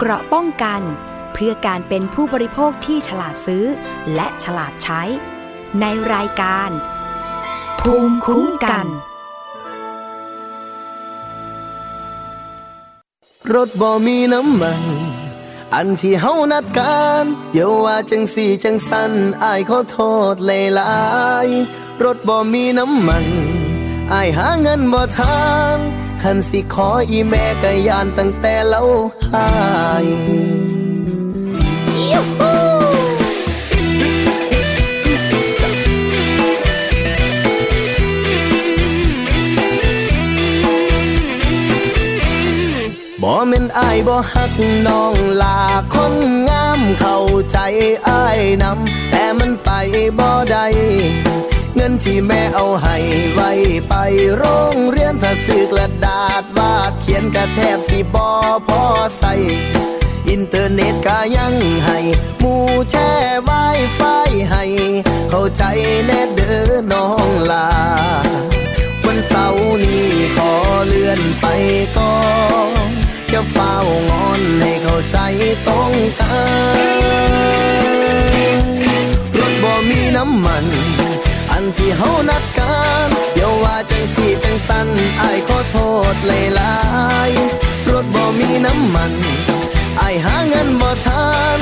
เกราะป้องกัน เพื่อการเป็นผู้บริโภคที่ฉลาดซื้อ และฉลาดใช้ ในรายการ ภูมิคุ้มกัน รถบ่มีน้ำมัน อันที่เฮานัดกันอย่าว่าจังสี่จังสันอายขอโทษหลายรถบ่มีน้ำมันอายหาเงินบ่ทาง คันสิขออีแม่ก็ยานตั้งแต่เล่าหายยูฮูบ่แม่นอายบ่ฮักน้องลาคนงามเข้าใจอายนำแต่มันไปบ่ได้ เงินที่แม่เอาให้ไว้ไปโรงเรียนถ้าซื้อกระดาษวาดเขียนกระแทบสิบอพอใส่อินเทอร์เน็ตก็ยังให้หมู่แช่ไวไฟให้ เข้าใจแน่เด้อน้องลา วันเสาร์นี้ขอเลื่อนไปก่อนจะเฝ้างอนให้เข้าใจตรงกันรถบ่มีน้ำมัน ที่เฮานัดกันเดี๋ยวว่าจังสี่จังสันอายขอโทษหลายๆรถบ่มีน้ำมันอายหาเงินบ่ทาน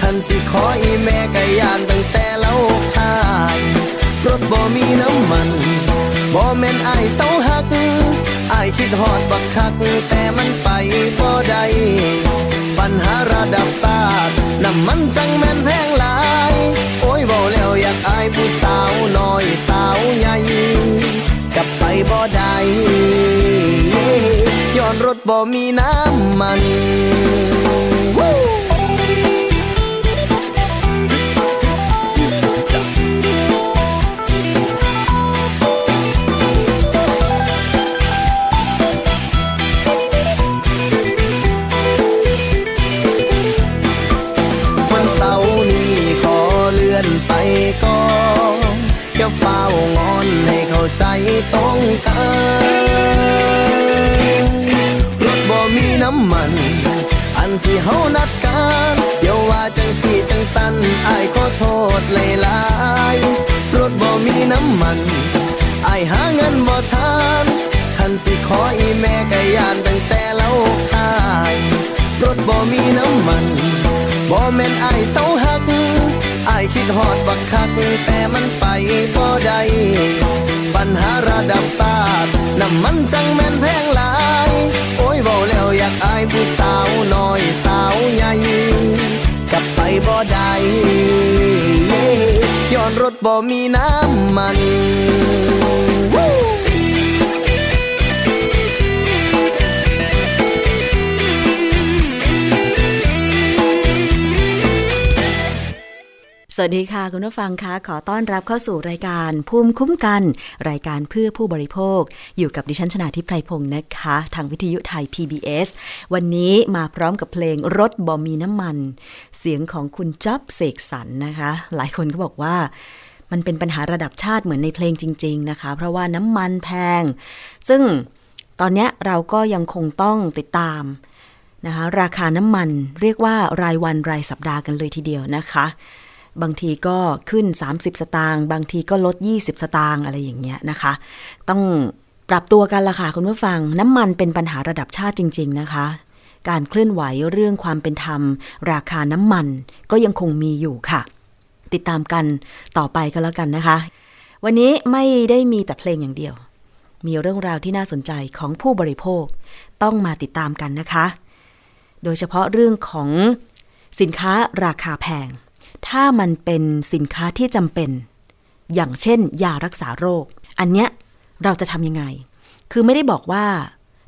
คันสิขออีแม่ก็ยานตั้งแต่เล่าทายรถบ่มีน้ำมันบ่แม่นอายเศร้าหักอายคิดฮอดบักคักแต่มันไปบ่ได้ปัญหาระดับศาสตร์น้ำมันจังแม่นแพงหลาย อยเบาแล้วอยากอายผู้สาวน้อยสาวใหญ่กลับไปบ่ได้ย้อนรถบ่มีน้ำมันวัน ให้เข้าใจตรงกันรถบ่มีน้ำมัน อันที่เฮานัดกันเดี๋ยวว่าจังสีจังสันอายขอโทษหลายๆรถบ่มีน้ำมันอายหาเงินบ่ทานคันสิขออีแม่ก็ยานตั้งแต่เล่าหายรถบ่มีน้ำมันบ่แม่นอายเศร้าายคิดหอดบักคักแต่มันไปบ่ได้ปัญหาระดับศาสตร์น้ำมันจังแม่นแพงหลาย โอ้ยเบาแล้วอยากอายผู้สาวน้อยสาวใหญ่กลับไปบ่ได้ย้อนรถบ่มีน้ำมัน สวัสดีค่ะ คุณผู้ฟังคะขอต้อนรับเข้าสู่รายการภูมิคุ้มกัน รายการเพื่อผู้บริโภค อยู่กับดิฉันชนาทิพไพรพงศ์นะคะ ทางวิทยุไทย PBS วันนี้มาพร้อมกับเพลงรถบอมีน้ำมัน เสียงของคุณจ๊อบเสกสรรนะคะ หลายคนก็บอกว่ามันเป็นปัญหาระดับชาติเหมือนในเพลงจริง ๆ นะคะ เพราะว่าน้ำมันแพง ซึ่งตอนนี้เราก็ยังคงต้องติดตามนะคะ ราคาน้ำมันเรียกว่ารายวันรายสัปดาห์กันเลยทีเดียวนะคะ บางทีก็ขึ้น 30 สตางค์บางทีก็ลด 20 สตางค์อะไรอย่างเงี้ยนะคะ ต้องปรับตัวกันละค่ะคุณผู้ฟัง น้ำมันเป็นปัญหาระดับชาติจริง ๆ นะคะการเคลื่อนไหวเรื่องความเป็นธรรม ราคาน้ำมันก็ยังคงมีอยู่ค่ะ ติดตามกันต่อไปก็แล้วกันนะคะ วันนี้ไม่ได้มีแต่เพลงอย่างเดียว มีเรื่องราวที่น่าสนใจของผู้บริโภค ต้องมาติดตามกันนะคะ โดยเฉพาะเรื่องของสินค้าราคาแพง ถ้ามันเป็นสินค้าที่จำเป็น อย่างเช่น ยารักษาโรค อันเนี้ยเราจะทำยังไง คือไม่ได้บอกว่า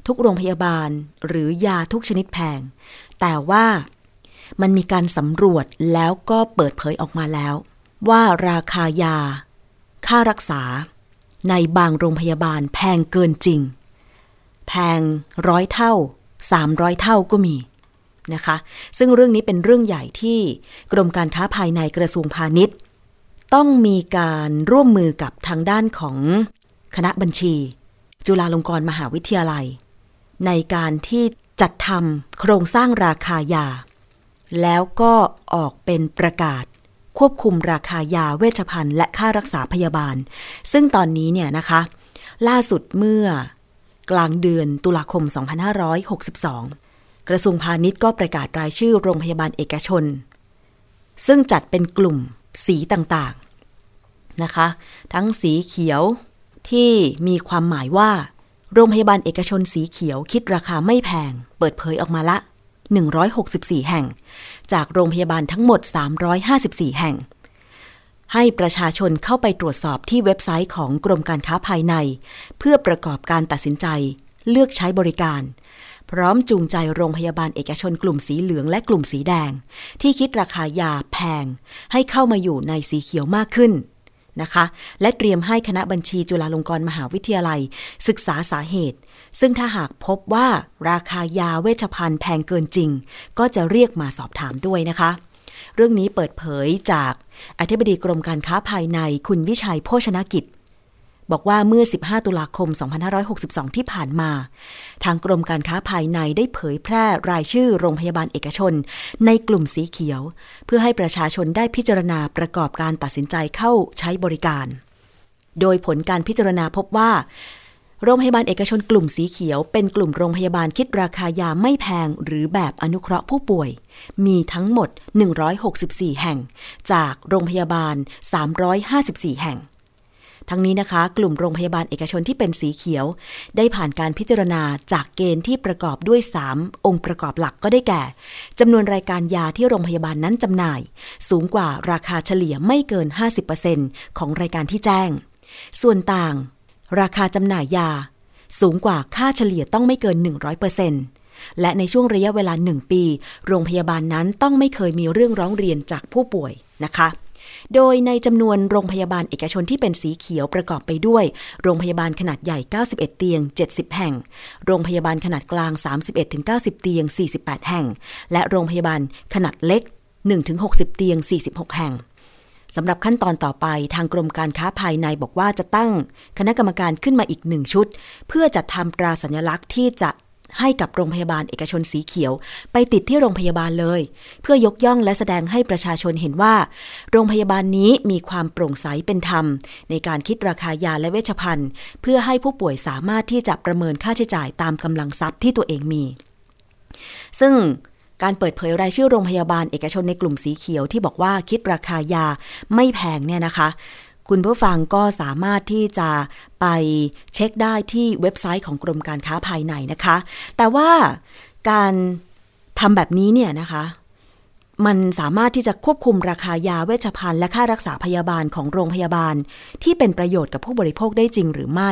ทุกโรงพยาบาลหรือยาทุกชนิดแพง แต่ว่ามันมีการสำรวจแล้วก็เปิดเผยออกมาแล้ว ว่าราคายา ค่ารักษา ในบางโรงพยาบาลแพงเกินจริง แพงร้อยเท่า 300 เท่าก็มี นะคะ ซึ่งเรื่องนี้เป็นเรื่องใหญ่ที่กรมการค้าภายในกระทรวงพาณิชย์ ต้องมีการร่วมมือกับทางด้านของคณะบัญชี จุฬาลงกรณ์มหาวิทยาลัย ในการที่จัดทำโครงสร้างราคายา แล้วก็ออกเป็นประกาศควบคุมราคายาเวชภัณฑ์และค่ารักษาพยาบาล ซึ่งตอนนี้เนี่ยนะคะ ล่าสุดเมื่อกลางเดือนตุลาคม 2562 กระทรวงพาณิชย์ก็ประกาศรายชื่อโรงพยาบาลเอกชน ซึ่งจัดเป็นกลุ่มสีต่างๆนะคะ ทั้งสีเขียวที่มีความหมายว่า โรงพยาบาลเอกชนสีเขียวคิดราคาไม่แพง เปิดเผยออกมาละ 164 แห่ง จากโรงพยาบาลทั้งหมด 354 แห่ง ให้ประชาชนเข้าไปตรวจสอบที่เว็บไซต์ของกรมการค้าภายใน เพื่อประกอบการตัดสินใจเลือกใช้บริการ พร้อมจูงใจโรงพยาบาลเอกชนกลุ่มสีเหลืองและกลุ่มสีแดง ที่คิดราคายาแพง ให้เข้ามาอยู่ในสีเขียวมากขึ้นนะคะ และเตรียมให้คณะบัญชีจุฬาลงกรณ์มหาวิทยาลัย ศึกษาสาเหตุ ซึ่งถ้าหากพบว่าราคายาเวชภัณฑ์แพงเกินจริง ก็จะเรียกมาสอบถามด้วยนะคะ เรื่องนี้เปิดเผยจากอธิบดีกรมการค้าภายในคุณวิชัยโภชนกิจ บอกว่าเมื่อ 15 ตุลาคม 2562 ที่ผ่านมา ทางกรมการค้าภายในได้เผยแพร่รายชื่อโรงพยาบาลเอกชน ในกลุ่มสีเขียว เพื่อให้ประชาชนได้พิจารณาประกอบการตัดสินใจเข้าใช้บริการ โดยผลการพิจารณาพบว่าโรงพยาบาลเอกชนกลุ่มสีเขียว เป็นกลุ่มโรงพยาบาลคิดราคายาไม่แพงหรือแบบอนุเคราะห์ผู้ป่วย มีทั้งหมด 164 แห่ง จากโรงพยาบาล 354 แห่ง ทั้งนี้นะคะ กลุ่มโรงพยาบาลเอกชนที่เป็นสีเขียว ได้ผ่านการพิจารณาจากเกณฑ์ที่ประกอบด้วย 3 องค์ประกอบหลักก็ได้แก่จำนวนรายการยาที่โรงพยาบาลนั้นจำหน่าย สูงกว่าราคาเฉลี่ยไม่เกิน 50%ของรายการที่แจ้ง ส่วนต่าง ราคาจำหน่ายยา สูงกว่าค่าเฉลี่ยต้องไม่เกิน 100%และในช่วงระยะเวลา 1 ปี โรงพยาบาลนั้นต้องไม่เคยมีเรื่องร้องเรียนจากผู้ป่วยนะคะ โดยในจำนวนโรงพยาบาลเอกชนที่เป็นสีเขียวประกอบไปด้วย โรงพยาบาลขนาดใหญ่ 91 เตียง 70 แห่ง โรงพยาบาลขนาดกลาง 31-90 เตียง 48 แห่ง และโรงพยาบาลขนาดเล็ก 1-60 เตียง 46 แห่งสำหรับขั้นตอนต่อไปทางกรมการค้าภายในบอกว่าจะตั้ง คณะกรรมการขึ้นมาอีกหนึ่งชุด เพื่อจัดทำตราสัญลักษณ์ที่จะ ให้กับโรงพยาบาลเอกชนสีเขียว ไปติดที่โรงพยาบาลเลย เพื่อยกย่องและแสดงให้ประชาชนเห็นว่า โรงพยาบาลนี้มีความโปร่งใสเป็นธรรม ในการคิดราคายาและเวชภัณฑ์ เพื่อให้ผู้ป่วยสามารถที่จะประเมินค่าใช้จ่ายตามกำลังทรัพย์ที่ตัวเองมี ซึ่งการเปิดเผยรายชื่อโรงพยาบาลเอกชนในกลุ่มสีเขียวที่บอกว่าคิดราคายาไม่แพงเนี่ยนะคะ คุณผู้ฟังก็สามารถที่จะไปเช็คได้ที่เว็บไซต์ของกรมการค้าภายในนะคะ แต่ว่าการทำแบบนี้เนี่ยนะคะ มันสามารถที่จะควบคุมราคายาเวชภัณฑ์และค่ารักษาพยาบาลของโรงพยาบาล ที่เป็นประโยชน์กับผู้บริโภคได้จริงหรือไม่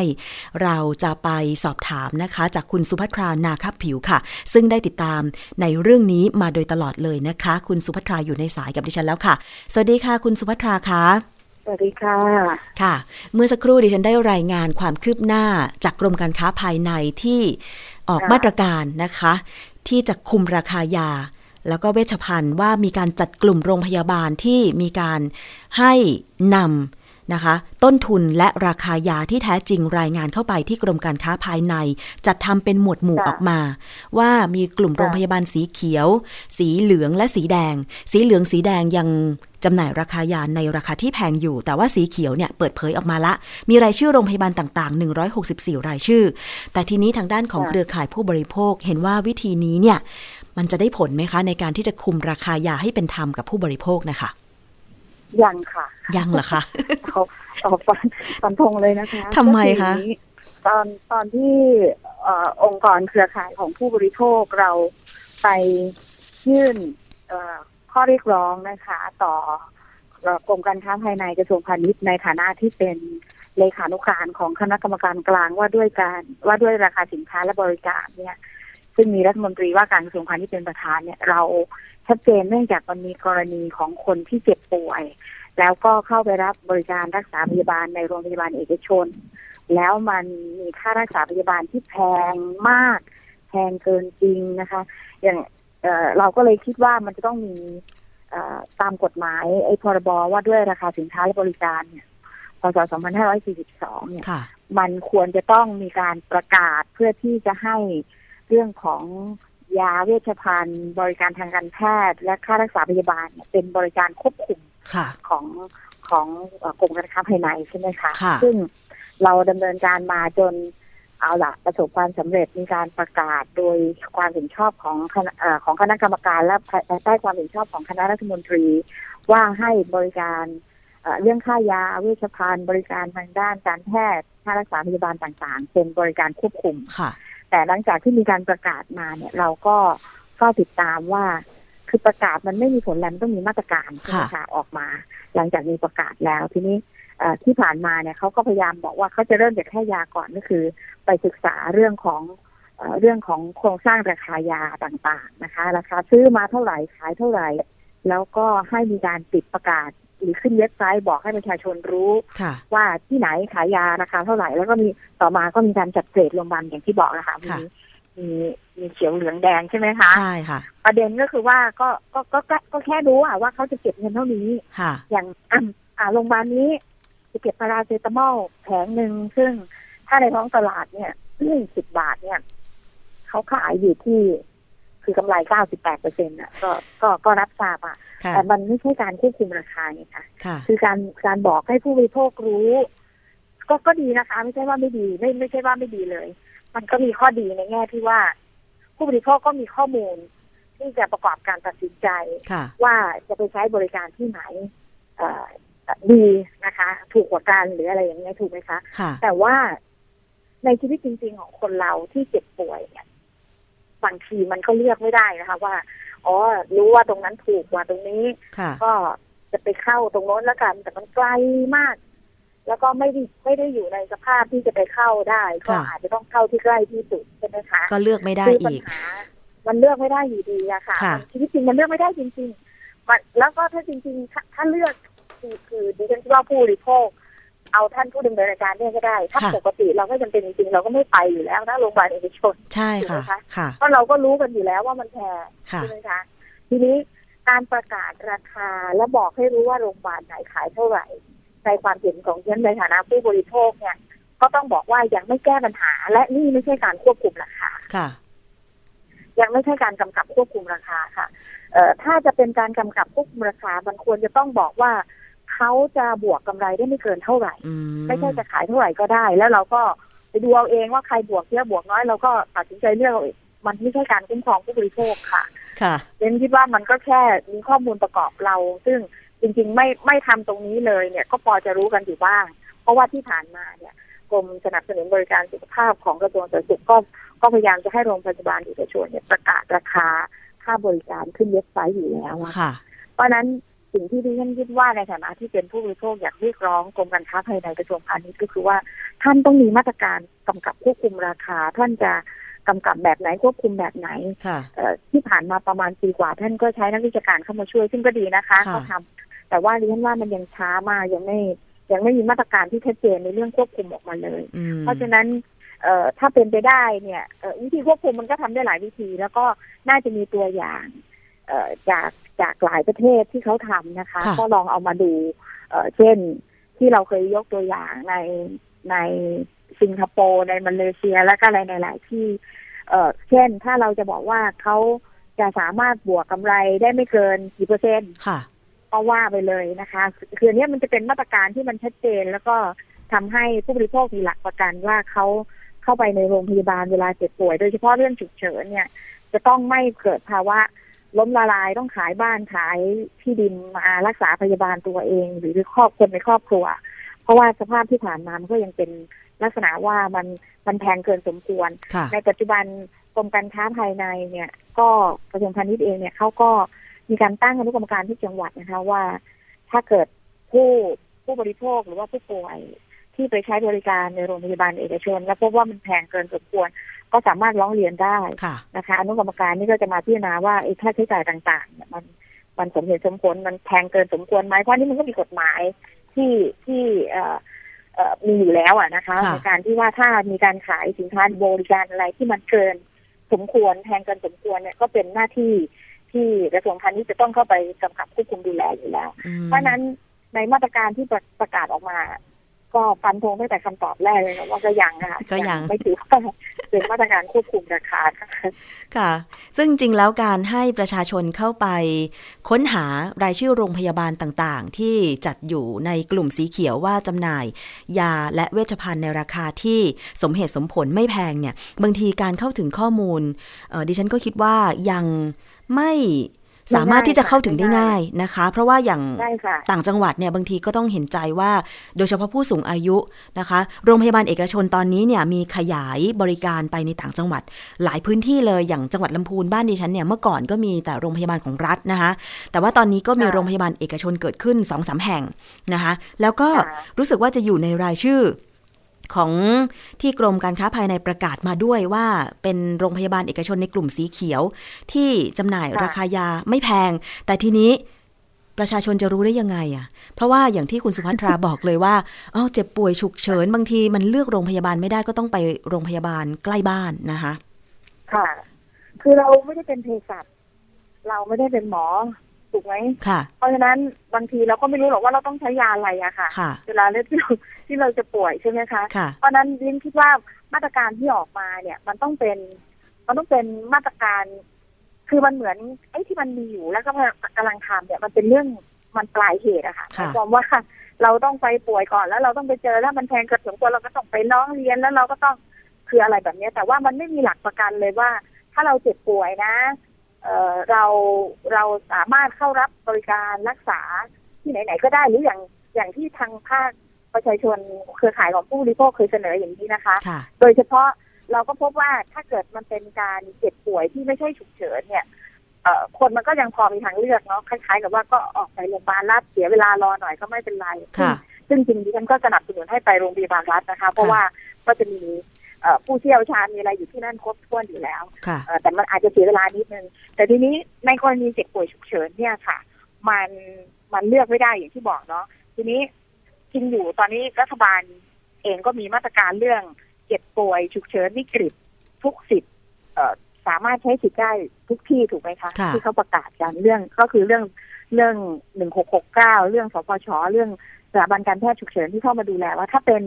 เราจะไปสอบถามนะคะ จากคุณสุภัทรานาคับผิวค่ะ ซึ่งได้ติดตามในเรื่องนี้มาโดยตลอดเลยนะคะ คุณสุภัทราอยู่ในสายกับดิฉันแล้วค่ะ สวัสดีค่ะ คุณสุภัทราคะ วัสดีค่ะ ค่ะ เมื่อสักครู่ดิฉันได้รายงานความคืบหน้าจากกรมการค้าภายในที่ออกมาตรการนะคะ ที่จะคุมราคายา แล้วก็เวชภัณฑ์ว่ามีการจัดกลุ่มโรงพยาบาลที่มีการให้นำ นะคะ ต้นทุนและราคายาที่แท้จริงรายงานเข้าไปที่กรมการค้าภายใน จัดทำเป็นหมวดหมู่ออกมา ว่ามีกลุ่มโรงพยาบาลสีเขียว สีเหลืองและสีแดง สีเหลืองสีแดงยังจำหน่ายราคายาในราคาที่แพงอยู่ แต่ว่าสีเขียวเนี่ยเปิดเผยออกมาละ มีรายชื่อโรงพยาบาลต่าง ๆ 164 รายชื่อ แต่ทีนี้ทางด้านของเครือข่ายผู้บริโภคเห็นว่าวิธีนี้เนี่ยมันจะได้ผลไหมคะ ในการที่จะคุมราคายาให้เป็นธรรมกับผู้บริโภคนะคะ ยังค่ะ ยังเหรอคะเขาเอาฟันฟันธงเลยนะคะทำไมคะก็ออย่างนี้ตอนตอนที่เอ่อองค์กรเครือข่ายของผู้บริโภคเราไปยื่นเอ่อข้อเรียกร้องนะคะต่อเอ่อกรมการค้าภายในกระทรวงพาณิชย์ในฐานะที่เป็นเลขานุการของคณะกรรมการกลางว่าด้วยการว่าด้วยราคาสินค้าและบริการเนี่ย ซึ่งมีรัฐมนตรีว่าการกระทรวงพาณิชย์เป็นประธานเนี่ย เรา ชัดเจนเนื่องจากมันมีกรณีของคนที่เจ็บป่วย แล้วก็เข้าไปรับบริการรักษาพยาบาลในโรงพยาบาลเอกชน แล้วมันมีค่ารักษาพยาบาลที่แพงมาก แพงเกินจริงนะคะ อย่างเอ่อเราก็เลยคิดว่ามันจะต้องมีเอ่อตามกฎหมายไอ้พรบว่าด้วยราคาสินค้าและบริการเนี่ยพศ 2542 เนี่ยค่ะมันควรจะต้องมีการประกาศเพื่อที่จะให้เรื่องของ ยาเวชภัณฑ์ บริการทางการแพทย์ และค่ารักษาพยาบาลเนี่ยเป็นบริการควบคุมค่ะของของเอ่อกรมการค้าภายในใช่ไหมคะค่ะซึ่งเราดำเนินการมาจนเอาละประสบความสำเร็จมีการประกาศโดยความเห็นชอบของคณะเอ่อของคณะกรรมการและภายใต้ความเห็นชอบของคณะรัฐมนตรี ว่าให้บริการเอ่อเรื่องค่ายาเวชภัณฑ์ บริการทางด้านการแพทย์ค่ารักษาพยาบาลต่างๆ เป็นบริการควบคุมค่ะ แต่หลังจากที่มีการประกาศมาเนี่ย เราก็เฝ้าติดตามว่า คือประกาศมันไม่มีผลแล้วมันต้องมีมาตรการใช่ไหมคะออกมา หลังจากมีประกาศแล้วทีนี้เอ่อที่ผ่านมาเนี่ยเขาก็พยายามบอกว่าเขาจะเริ่มจากแค่ยาก่อนก็คือ ไปศึกษาเรื่องของเอ่อเรื่องของโครงสร้างราคายาต่างๆนะคะ ราคาซื้อมาเท่าไหร่ขายเท่าไหร่ แล้วก็ให้มีการติดประกาศ หรือขึ้นเว็บไซต์บอกให้ประชาชนรู้ค่ะว่าที่ไหนขายยาราคาเท่าไหร่ แล้วก็มีต่อมาก็มีการจัดเกรดโรงพยาบาลอย่างที่บอกนะคะมีค่ะมีมีเขียวเหลืองแดงใช่ไหมคะใช่ค่ะ ประเด็นก็คือว่าก็ก็ก็ก็ก็แค่รู้อะว่าเขาจะเก็บเงินเท่านี้ค่ะอย่างอะอ่าโรงพยาบาลนี้จะเก็บพาราเซตามอลแผงหนึ่งซึ่งถ้าในท้องตลาดเนี่ยสิบบาทเนี่ยเขาขายอยู่ที่ คือกำไรเก้าสิบแปดเปอร์เซ็นต์อะก็ก็ก็รับทราบอะค่ะ แต่มันไม่ใช่การควบคุมราคาไงคะค่ะคือการการบอกให้ผู้บริโภครู้ ก็ก็ดีนะคะ ไม่ใช่ว่าไม่ดี ไม่ไม่ใช่ว่าไม่ดีเลย มันก็มีข้อดีในแง่ที่ว่า ผู้บริโภคก็มีข้อมูล ที่จะประกอบการตัดสินใจค่ะว่าจะไปใช้บริการที่ไหนเอ่อดีนะคะ ถูกกว่ากันหรืออะไรอย่างเงี้ยถูกไหมคะค่ะแต่ว่าในชีวิตจริง ๆ ของคนเราที่เจ็บป่วยเนี่ยบางทีมันก็เลือกไม่ได้นะคะ ว่า อ๋อ รู้ว่าตรงนั้นถูกกว่าตรงนี้ค่ะก็จะไปเข้าตรงโน้นแล้วกัน แต่มันไกลมาก แล้วก็ไม่ได้ไม่ได้อยู่ในสภาพที่จะไปเข้าได้ ก็ค่ะอาจจะต้องเข้าที่ใกล้ที่สุดใช่ไหมคะ ก็เลือกไม่ได้คือปัญอีกหามันเลือกไม่ได้อยู่ดีอะค่ะค่ะมันชีวิตจริงมันเลือกไม่ได้จริง ๆ มันแล้วก็ถ้าจริง ๆ ถ้าถ้าเลือกคือคือดิฉันคิดว่าผู้บริโภค เอาท่านผู้ดำเนินรายการเนี่ยก็ได้ ถ้าค่ะปกติเราก็จำเป็นจริงๆเราก็ไม่ไปอยู่แล้วนะโรงพยาบาลเอกชนใช่ถูกค่ะไหมคะค่ะเพราะเราก็รู้กันอยู่แล้วว่ามันแพงค่ะใช่ไหมคะทีนี้การประกาศราคาและบอกให้รู้ว่าโรงพยาบาลไหนขายเท่าไหร่ ในความเห็นของฉันในฐานะผู้บริโภคเนี่ย ก็ต้องบอกว่ายังไม่แก้ปัญหา และนี่ไม่ใช่การควบคุมราคาค่ะ ยังไม่ใช่การกำกับควบคุมราคาค่ะ เอ่อถ้าจะเป็นการกำกับควบคุมราคามันควรจะต้องบอกว่า เขาจะบวกกำไรได้ไม่เกินเท่าไหร่อืมไม่ใช่จะขายเท่าไหร่ก็ได้ แล้วเราก็ไปดูเอาเองว่าใครบวกเยอะบวกน้อยเราก็ตัดสินใจเลือกเอาเองมันไม่ใช่การคุ้มครองผู้บริโภคค่ะ ค่ะเรนคิดว่ามันก็แค่มีข้อมูลประกอบเรา ซึ่งจริง ๆ ไม่ไม่ทำตรงนี้เลยเนี่ย ก็พอจะรู้กันอยู่บ้าง เพราะว่าที่ผ่านมาเนี่ยกรมสนับสนุนบริการสุขภาพของกระทรวงสาธารณสุขก็ก็พยายามจะให้โรงพยาบาลเอกชนเนี่ยประกาศราคาค่าบริการขึ้นเว็บไซต์อยู่แล้วอะค่ะ เพราะฉะนั้น สิ่งที่ดิฉันคิดว่าในฐานะที่เป็นผู้บริโภคอยากเรียกร้องกรมการค้าภายในกระทรวงพาณิชย์ก็คือว่า ท่านต้องมีมาตรการกำกับควบคุมราคา ท่านจะกำกับแบบไหนควบคุมแบบไหนค่ะเอ่อที่ผ่านมาประมาณปีกว่า ท่านก็ใช้นักวิชาการเข้ามาช่วยซึ่งก็ดีนะคะค่ะเขาทำแต่ว่าดิฉันว่ามันยังช้ามากยังไม่ยังไม่มีมาตรการที่ชัดเจนในเรื่องควบคุมออกมาเลยอืมเพราะฉะนั้นเอ่อถ้าเป็นไปได้เนี่ยเอ่อวิธีควบคุมมันก็ทำได้หลายวิธี แล้วก็น่าจะมีตัวอย่าง เอ่อจาก จากหลายประเทศที่เขาทำนะคะค่ะก็ลองเอามาดูเอ่อเช่นที่เราเคยยกตัวอย่างในในสิงคโปร์ในมาเลเซียแล้วก็อะไรในหลายที่ เอ่อเช่นถ้าเราจะบอกว่าเขาจะสามารถบวกกำไรได้ไม่เกินกี่เปอร์เซ็นต์ค่ะก็ว่าไปเลยนะคะคืออันเนี้ยมันจะเป็นมาตรการที่มันชัดเจน แล้วก็ทำให้ผู้บริโภคมีหลักประกันว่าเขาเข้าไปในโรงพยาบาลเวลาเจ็บป่วย โดยเฉพาะเรื่องฉุกเฉินเนี่ย จะต้องไม่เกิดภาวะ ล้มละลายต้องขายบ้านขายที่ดินมารักษาพยาบาลตัวเอง หรือครอบคนในครอบครัว เพราะว่าสภาพที่ผ่านมามันก็ยังเป็นลักษณะว่ามันมันแพงเกินสมควรค่ะในปัจจุบันกรมการค้าภายในเนี่ย ก็กระทรวงพาณิชย์เองเนี่ยเขาก็มีการตั้งอนุกรรมการที่จังหวัดนะคะว่า ถ้าเกิดผู้ผู้บริโภคหรือว่าผู้ป่วยที่ไปใช้บริการในโรงพยาบาลเอกชน แล้วพบว่ามันแพงเกินสมควร ก็สามารถร้องเรียนได้ค่ะนะคะอนุกรรมการนี่ก็จะมาพิจารณาว่าไอ้ค่าใช้จ่ายต่างๆเนี่ยมันมันสมเหตุสมผลมันแพงเกินสมควรไหมเพราะนี่มันก็มีกฎหมายที่ที่เอ่อเอ่อมีอยู่แล้วอะนะคะค่ะในการที่ว่าถ้ามีการขายสินค้าบริการอะไรที่มันเกินสมควรแพงเกินสมควรเนี่ยก็เป็นหน้าที่ที่กระทรวงพาณิชย์จะต้องเข้าไปกำกับควบคุมดูแลอยู่แล้วอืมเพราะฉะนั้นในมาตรการที่ประประกาศออกมา ก็ฟันธงตั้งแต่คำตอบแรกเลยนะว่าก็ยังนะคะก็ยังไม่ถือว่าเป็นมาตรการควบคุมราคาค่ะค่ะ ซึ่งจริงแล้วการให้ประชาชนเข้าไป ค้นหารายชื่อโรงพยาบาลต่างๆ ที่จัดอยู่ในกลุ่มสีเขียวว่าจำหน่าย ยาและเวชภัณฑ์ในราคาที่สมเหตุสมผลไม่แพงเนี่ย บางทีการเข้าถึงข้อมูลเอ่อดิฉันก็คิดว่ายังไม่ สามารถที่จะเข้าถึงได้ง่ายนะคะ เพราะว่าอย่างได้ค่ะต่างจังหวัดเนี่ยบางทีก็ต้องเห็นใจว่า โดยเฉพาะผู้สูงอายุนะคะ โรงพยาบาลเอกชนตอนนี้เนี่ยมีขยายบริการไปในต่างจังหวัด หลายพื้นที่เลยอย่างจังหวัดลำพูนบ้านดิฉันเนี่ยเมื่อก่อนก็มีแต่โรงพยาบาลของรัฐนะคะ แต่ว่าตอนนี้ก็มีค่ะโรงพยาบาลเอกชนเกิดขึ้น2อสาแห่งนะคะ แล้วก็ค่ะรู้สึกว่าจะอยู่ในรายชื่อ ของที่กรมการค้าภายในประกาศมาด้วยว่าเป็นโรงพยาบาลเอกชนในกลุ่มสีเขียว ที่จำหน่ายราคายาไม่แพง แต่ทีนี้ประชาชนจะรู้ได้ยังไงอะ เพราะว่าอย่างที่คุณสุภัทราบอกเลยว่าอ๋อเจ็บป่วยฉุกเฉินบางทีมันเลือกโรงพยาบาลไม่ได้ก็ต้องไปโรงพยาบาลใกล้บ้านนะคะ ค่ะ คือเราไม่ได้เป็นเภสัชเราไม่ได้เป็นหมอ ถูกไหมค่ะ เพราะฉะนั้นบางทีเราก็ไม่รู้หรอกว่าเราต้องใช้ยาอะไรอะค่ะค่ะเวลาเลือดที่เราที่เราจะป่วยใช่ไหมคะค่ะเพราะฉะนั้นดิฉันคิดว่ามาตรการที่ออกมาเนี่ย มันต้องเป็น มันต้องเป็นมาตรการ คือมันเหมือนไอ้ที่มันมีอยู่แล้วก็กำลังทำเนี่ย มันเป็นเรื่องมันปลายเหตุอะค่ะหค่ะมายความว่าเราต้องไปป่วยก่อนแล้วเราต้องไปเจอแล้วมันแทงกระถึงตัวเราก็ต้องไปร้องเรียนแล้วเราก็ต้องคืออะไรแบบเนี้ยแต่ว่ามันไม่มีหลักประกันเลยว่า ถ้าเราเจ็บป่วยนะ เอ่อเราเราสามารถเข้ารับบริการรักษาที่ไหนๆก็ได้หรืออย่างอย่างที่ทางภาคประชาชนเครือข่ายของผู้บริโภคเคยเสนออย่างนี้นะคะค่ะโดยเฉพาะเราก็พบว่าถ้าเกิดมันเป็นการเจ็บป่วยที่ไม่ใช่ฉุกเฉินเนี่ยเอ่อคนมันก็ยังพอมีทางเลือกเนาะคล้ายๆกับว่าก็ออกไปโรงพยาบาลรัฐเสียเวลารอหน่อยก็ไม่เป็นไรค่ะซึ่งจริงๆดิฉันก็สนับสนุนให้ไปโรงพยาบาลรัฐนะคะ เพราะค่ะว่าก็จะมีเอ่อ ผู้เชี่ยวชาญมีอะไรอยู่ที่นั่นครบถ้วนอยู่แล้วค่ะเอ่อแต่มันอาจจะเสียเวลานิดนึง แต่ทีนี้ในกรณีเจ็บป่วยฉุกเฉินเนี่ยค่ะ มันมันเลือกไม่ได้อย่างที่บอกเนาะทีนี้จริงอยู่ตอนนี้รัฐบาลเองก็มีมาตรการเรื่องเจ็บป่วยฉุกเฉินวิกฤตทุกสิทธิ์เอ่อสามารถใช้สิทธิ์ได้ทุกที่ถูกไหมคะค่ะที่เขาประกาศกันเรื่องก็คือเรื่องเรื่องหนึ่งหกหกเก้าเรื่องสปชเรื่องสถาบันการแพทย์ฉุกเฉินที่เข้ามาดูแลว่าถ้าเป็น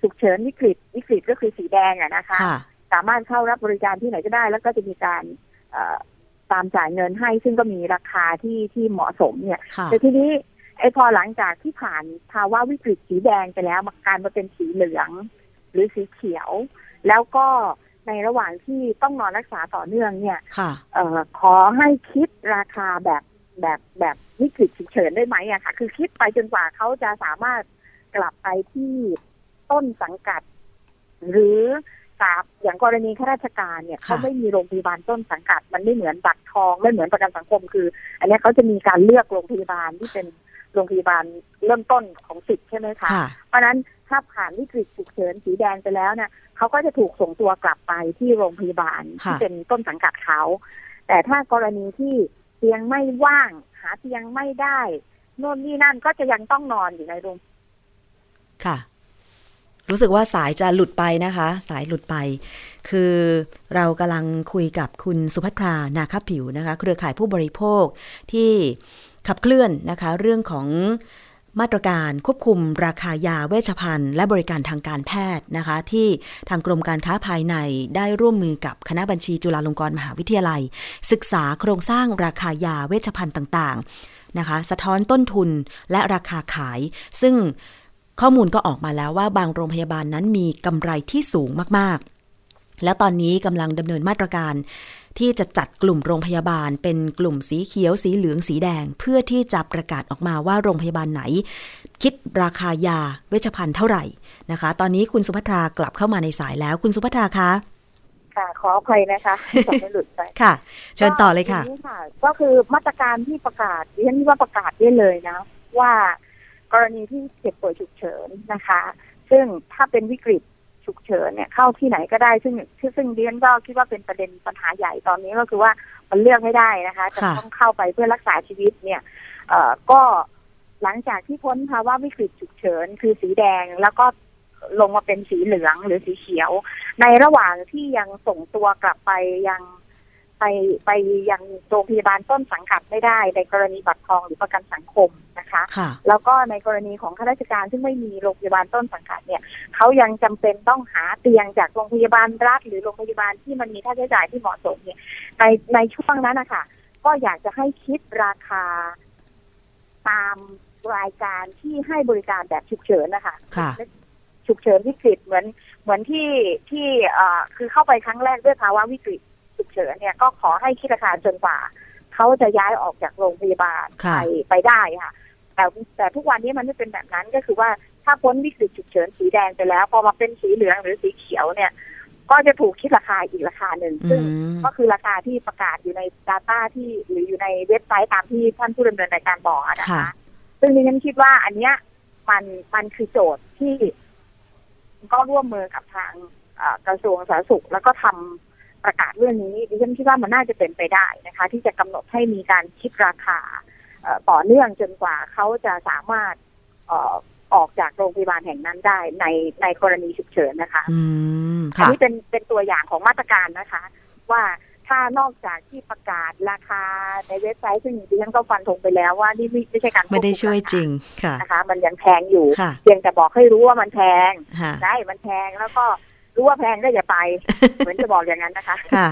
ฉุกเฉินวิกฤตวิกฤตก็คือสีแดงอะนะคะค่ะสามารถเข้ารับบริการที่ไหนก็ได้ แล้วก็จะมีการเอ่อตามจ่ายเงินให้ ซึ่งก็มีราคาที่ที่เหมาะสมเนี่ยค่ะแต่ทีนี้ไอ้พอหลังจากที่ผ่านภาวะวิกฤตสีแดงไปแล้วมาการมาเป็นสีเหลือง หรือสีเขียว แล้วก็ในระหว่างที่ต้องนอนรักษาต่อเนื่องเนี่ยค่ะเอ่อขอให้คิดราคาแบบแบบแบบวิกฤตฉุกเฉินได้ไหมอะค่ะ คือคิดไปจนกว่าเขาจะสามารถกลับไปที่ ต้นสังกัด หรือสาบอย่างกรณีข้าราชการเนี่ยค่ะเขาไม่มีโรงพยาบาลต้นสังกัด มันไม่เหมือนบัตรทองไม่เหมือนประกันสังคมคือ อันเนี้ยเขาจะมีการเลือกโรงพยาบาลที่เป็นโรงพยาบาลเริ่มต้นของสิทธิ์ใช่ไหมคะค่ะเพราะฉะนั้นถ้าผ่านวิกฤตฉุกเฉินสีแดงไปแล้วเนี่ยเขาก็จะถูกส่งตัวกลับไปที่โรงพยาบาลค่ะที่เป็นต้นสังกัดเขาแต่ถ้ากรณีที่เตียงไม่ว่าง หาเตียงไม่ได้โน่นนี่นั่นก็จะยังต้องนอนอยู่ในโรงค่ะ รู้สึกว่าสายจะหลุดไปนะคะ สายหลุดไป คือเรากำลังคุยกับคุณสุภัทรานาคผิวนะคะ เครือข่ายผู้บริโภคที่ขับเคลื่อนนะคะ เรื่องของมาตรการควบคุมราคายาเวชภัณฑ์ และบริการทางการแพทย์นะคะ ที่ทางกรมการค้าภายในได้ร่วมมือกับคณะบัญชีจุฬาลงกรณ์มหาวิทยาลัย ศึกษาโครงสร้างราคายาเวชภัณฑ์ต่าง ๆ นะคะ สะท้อนต้นทุนและราคาขาย ซึ่ง ข้อมูลก็ออกมาแล้วว่าบางโรงพยาบาลนั้นมีกำไรที่สูงมากๆ แล้วตอนนี้กำลังดำเนินมาตรการ ที่จะจัดกลุ่มโรงพยาบาล เป็นกลุ่มสีเขียวสีเหลืองสีแดง เพื่อที่จะประกาศออกมาว่าโรงพยาบาลไหน คิดราคายาเวชภัณฑ์เท่าไหร่นะคะ ตอนนี้คุณสุภัทรากลับเข้ามาในสายแล้วคุณสุภัทราคะค่ะขออภัยนะคะจำไม่หลุดไปค่ะ เชิญต่อเลยค่ะก็ทีนี้ค่ะ ก็คือมาตรการที่ประกาศดิฉันว่าประกาศได้เลยนะ ว่า กรณีที่เจ็บป่วยฉุกเฉินนะคะ ซึ่งถ้าเป็นวิกฤตฉุกเฉินเนี่ยเข้าที่ไหนก็ได้ซึ่งซึ่งซึ่งเดียนก็คิดว่าเป็นประเด็นปัญหาใหญ่ตอนนี้ก็คือว่ามันเลือกไม่ได้นะคะจะค่ะต้องเข้าไปเพื่อรักษาชีวิตเนี่ยเอ่อก็หลังจากที่พ้นภาวะวิกฤตฉุกเฉินคือสีแดงแล้วก็ลงมาเป็นสีเหลืองหรือสีเขียว ในระหว่างที่ยังส่งตัวกลับไปยัง ไปไปยังโรงพยาบาลต้นสังกัดไม่ได้ในกรณีบัตรทองหรือประกันสังคมนะคะนะคะค่ะแล้วก็ในกรณีของข้าราชการซึ่งไม่มีโรงพยาบาลต้นสังกัดเนี่ยเขายังจำเป็นต้องหาเตียงจากโรงพยาบาลรัฐหรือโรงพยาบาลที่มันมีค่าใช้จ่ายที่เหมาะสมเนี่ยในในช่วงนั้นนะคะก็อยากจะให้คิดราคาตามรายการที่ให้บริการแบบฉุกเฉินนะคะค่ะฉุกเฉินวิกฤตเหมือนเหมือนที่ที่เอ่อคือเข้าไปครั้งแรกด้วยภาวะวิกฤต ฉุกเฉินเนี่ยก็ขอให้คิดราคาจนกว่าเขาจะย้ายออกจากโรงพยาบาลค่ะไปไปได้ค่ะ แต่แต่ทุกวันนี้มันไม่เป็นแบบนั้นก็คือว่าถ้าพ้นวิกฤตฉุกเฉินสีแดงไปแล้ว พอมาเป็นสีเหลืองหรือสีเขียวเนี่ย ก็จะถูกคิดราคาอีกราคาหนึ่งอืซึ่งมก็คือราคาที่ประกาศอยู่ใน Data ที่หรืออยู่ในเว็บไซต์ตามที่ท่านผู้ดำเนินรายการบอกอะนะคะค่ะซึ่งดิฉันคิดว่าอันเนี้ยมันมันคือโจทย์ที่ก็ร่วมมือกับทางเอ่อกระทรวงสาธารณสุข แล้วก็ทำ ประกาศเรื่องนี้ดิฉันคิดว่ามันน่าจะเป็นไปได้นะคะ ที่จะกำหนดให้มีการคิดราคาเอ่อต่อเนื่องจนกว่าเขาจะสามารถเอ่อออกจากโรงพยาบาลแห่งนั้นได้ในในกรณีฉุกเฉินนะคะอืมอันค่ะนี้เป็นเป็นตัวอย่างของมาตรการนะคะ ว่าถ้านอกจากที่ประกาศราคาในเว็บไซต์ซึ่งดิฉันก็ฟันธงไปแล้วว่านี่ไม่ไม่ใช่การควบคุไม่ได้ช่วยาคาจริงค่ะนะคะ มันยังแพงอยู่ค่ะเพียงแต่บอกให้รู้ว่ามันแพงค่ะได้มันแพงแล้วก็ รู้ว่าแพงก็อย่าไป เหมือนจะบอกอย่างนั้นนะคะค่ะ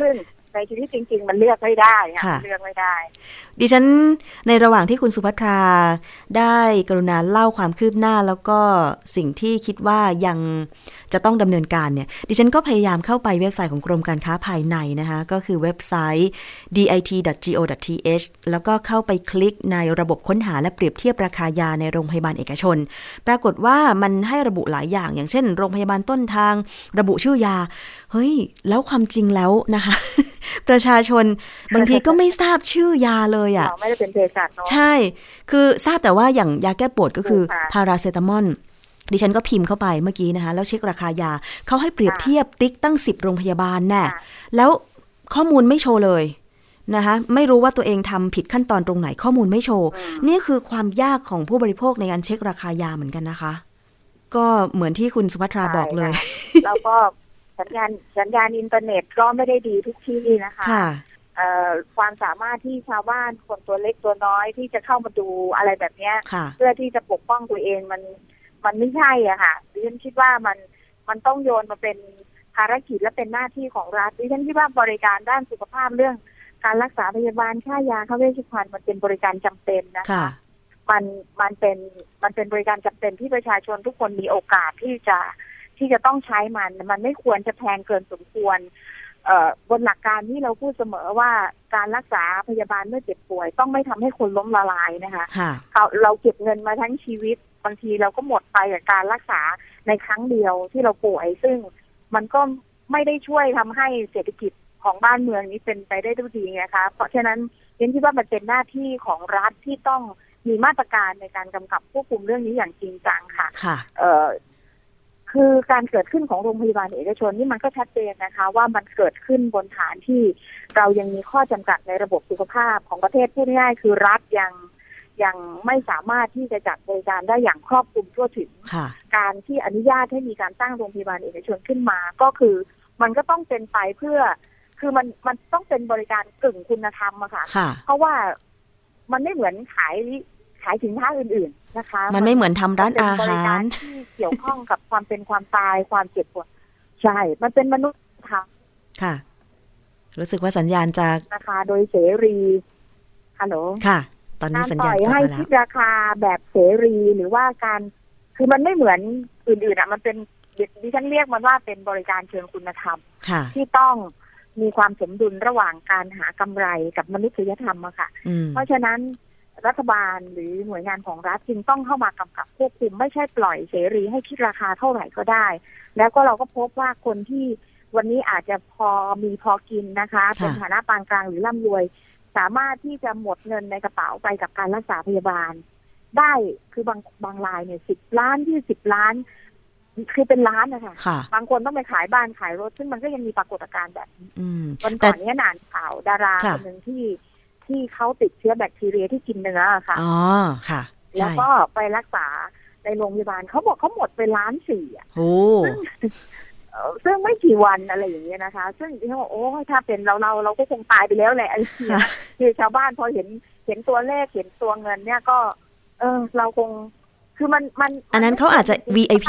ซึ่งในชีวิตจริง ๆ มันเลือกไม่ได้ค่ะค่ะมันเลือกไม่ได้ ดิฉันในระหว่างที่คุณสุภัทราได้กรุณาเล่าความคืบหน้าแล้วก็สิ่งที่คิดว่ายัง จะต้องดำเนินการเนี่ย ดิฉันก็พยายามเข้าไปเว็บไซต์ของกรมการค้าภายในนะคะ ก็คือเว็บไซต์ dit.go.th แล้วก็เข้าไปคลิกในระบบค้นหาและเปรียบเทียบราคายาในโรงพยาบาลเอกชน ปรากฏว่ามันให้ระบุหลายอย่าง อย่างเช่น โรงพยาบาลต้นทาง ระบุชื่อยา เฮ้ย แล้วความจริงแล้วนะคะ ประชาชนบางทีก็ไม่ทราบชื่อยาเลยอะ่ะเราไม่ได้เป็นเภสัชเนาะใช่ คือทราบแต่ว่าอย่างยาแก้ปวดก็คือถูกค่ะพาราเซตามอล ดิฉันก็พิมพ์เข้าไปเมื่อกี้นะคะ แล้วเช็คราคายาเขาให้เปรียบค่ะเทียบติ๊กตั้ง 10 โรงพยาบาลแน่ค่ะแล้วข้อมูลไม่โชว์เลยนะคะไม่รู้ว่าตัวเองทำผิดขั้นตอนตรงไหนข้อมูลไม่โชว์อืมนี่คือความยากของผู้บริโภคในการเช็คราคายาเหมือนกันนะคะ ก็เหมือนที่คุณสุภัทราบอกเลย แล้วก็สัญญาณสัญญาณอินเทอร์เน็ตก็ไม่ได้ดีทุกที่นะคะค่ะเอ่อความสามารถที่ชาวบ้านคนตัวเล็กตัวน้อยที่จะเข้ามาดูอะไรแบบเนี้ยค่ะเพื่อที่จะปกป้องตัวเองมัน มันไม่ใช่อะค่ะดิฉันคิดว่ามันมันต้องโยนมาเป็นภารกิจและเป็นหน้าที่ของรัฐดิฉันคิดว่าบริการด้านสุขภาพเรื่อง การรักษาพยาบาลค่ายาค่าเวชภัณฑ์มันเป็นบริการจำเป็นนะคะค่ะมันมันเป็นมันเป็นบริการจำเป็นที่ประชาชนทุกคนมีโอกาสที่จะที่จะต้องใช้มัน มันไม่ควรจะแพงเกินสมควรเอ่อบนหลักการที่เราพูดเสมอว่าการรักษาพยาบาลเมื่อเจ็บป่วย ต้องไม่ทำให้คนล้มละลายนะคะค่ะเราเราเก็บเงินมาทั้งชีวิต บางทีเราก็หมดไปกับการรักษาในครั้งเดียวที่เราป่วย ซึ่งมันก็ไม่ได้ช่วยทำให้เศรษฐกิจของบ้านเมืองนี้เป็นไปได้ด้วยดีไงคะเพราะฉะนั้นเรนคิดว่ามันเป็นหน้าที่ของรัฐที่ต้องมีมาตรการในการกำกับควบคุมเรื่องนี้อย่างจริงจังค่ะค่ะเอ่อคือการเกิดขึ้นของโรงพยาบาลเอกชนนี่มันก็ชัดเจนนะคะ ว่ามันเกิดขึ้นบนฐานที่เรายังมีข้อจำกัดในระบบสุขภาพของประเทศพูดง่ายๆคือรัฐยัง ยังไม่สามารถที่จะจัดบริการได้อย่างครอบคลุมทั่วถึงค่ะการที่อนุญาตให้มีการตั้งโรงพยาบาลเอกชนขึ้นมา ก็คือมันก็ต้องเป็นไปเพื่อ คือมันมันต้องเป็นบริการกึ่งคุณธรรมอะค่ะค่ะเพราะว่ามันไม่เหมือนขายขายสินค้าอื่น ๆนะคะ มันไม่เหมือนทำร้านอามันเป็นบริหาการรที่เกี่ยวข้องกับความเป็นความตายความเจ็บปวดใช่ มันเป็นมนุษย์ค่ะค่ะ รู้สึกว่าสัญญาณจะนะคะ โดยเสรีฮัลโหลค่ะ ตอนนี้การสัญปญาล่ณอยกลับให้มาแล้คิวดราคาแบบเสรีหรือว่าการคือมันไม่เหมือนอื่นๆอะ มันเป็นดิฉันเรียกมันว่าเป็นบริการเชิงคุณธรรมค่ะที่ต้องมีความสมดุลระหว่างการหากำไรกับมนุษยธรรมอะค่ะอืมเพราะฉะนั้นรัฐบาลหรือหน่วยงานของรัฐจึงต้องเข้ามากำกับควบคุมไม่ใช่ปล่อยเสรีให้คิดราคาเท่าไหร่ก็ได้ แล้วก็เราก็พบว่าคนที่วันนี้อาจจะพอมีพอกินนะคะ เป็นฐานะปานกลางหรือร่ำรวย สามารถที่จะหมดเงินในกระเป๋าไปกับการรักษาพยาบาล ได้คือบางบางรายเนี่ยสิบล้านยี่สิบล้านคือเป็นล้านนะคะค่ะบางคนต้องไปขายบ้านขายรถ ซึ่งมันก็ยังมีปรากฏการณ์แบบนี้อืมวันแต่ก่อนเนี้นานข่าวดาราค่ะคนหนึ่งที่ที่เขาติดเชื้อแบคทีเรียที่กินเนื้ออะค่ะอ๋อค่ะ แล้วใช่ก็ไปรักษาในโรงพยาบาลเขาบอกเขาหมดไปล้านสี่อะโอ้เอ่อ ซึ่งไม่กี่วันอะไรอย่างเงี้ยนะคะ ซึ่งที่เขาบอกโอ้ยถ้าเป็นเราเราเราก็คงตายไปแล้วแหละอะไรอย่างเงี้ยคือชาวบ้านพอเห็นเห็นตัวเลขเห็นตัวเงินเนี่ยก็ เออ เราคงคือมันมัน อันนั้นเขาอาจจะ VIP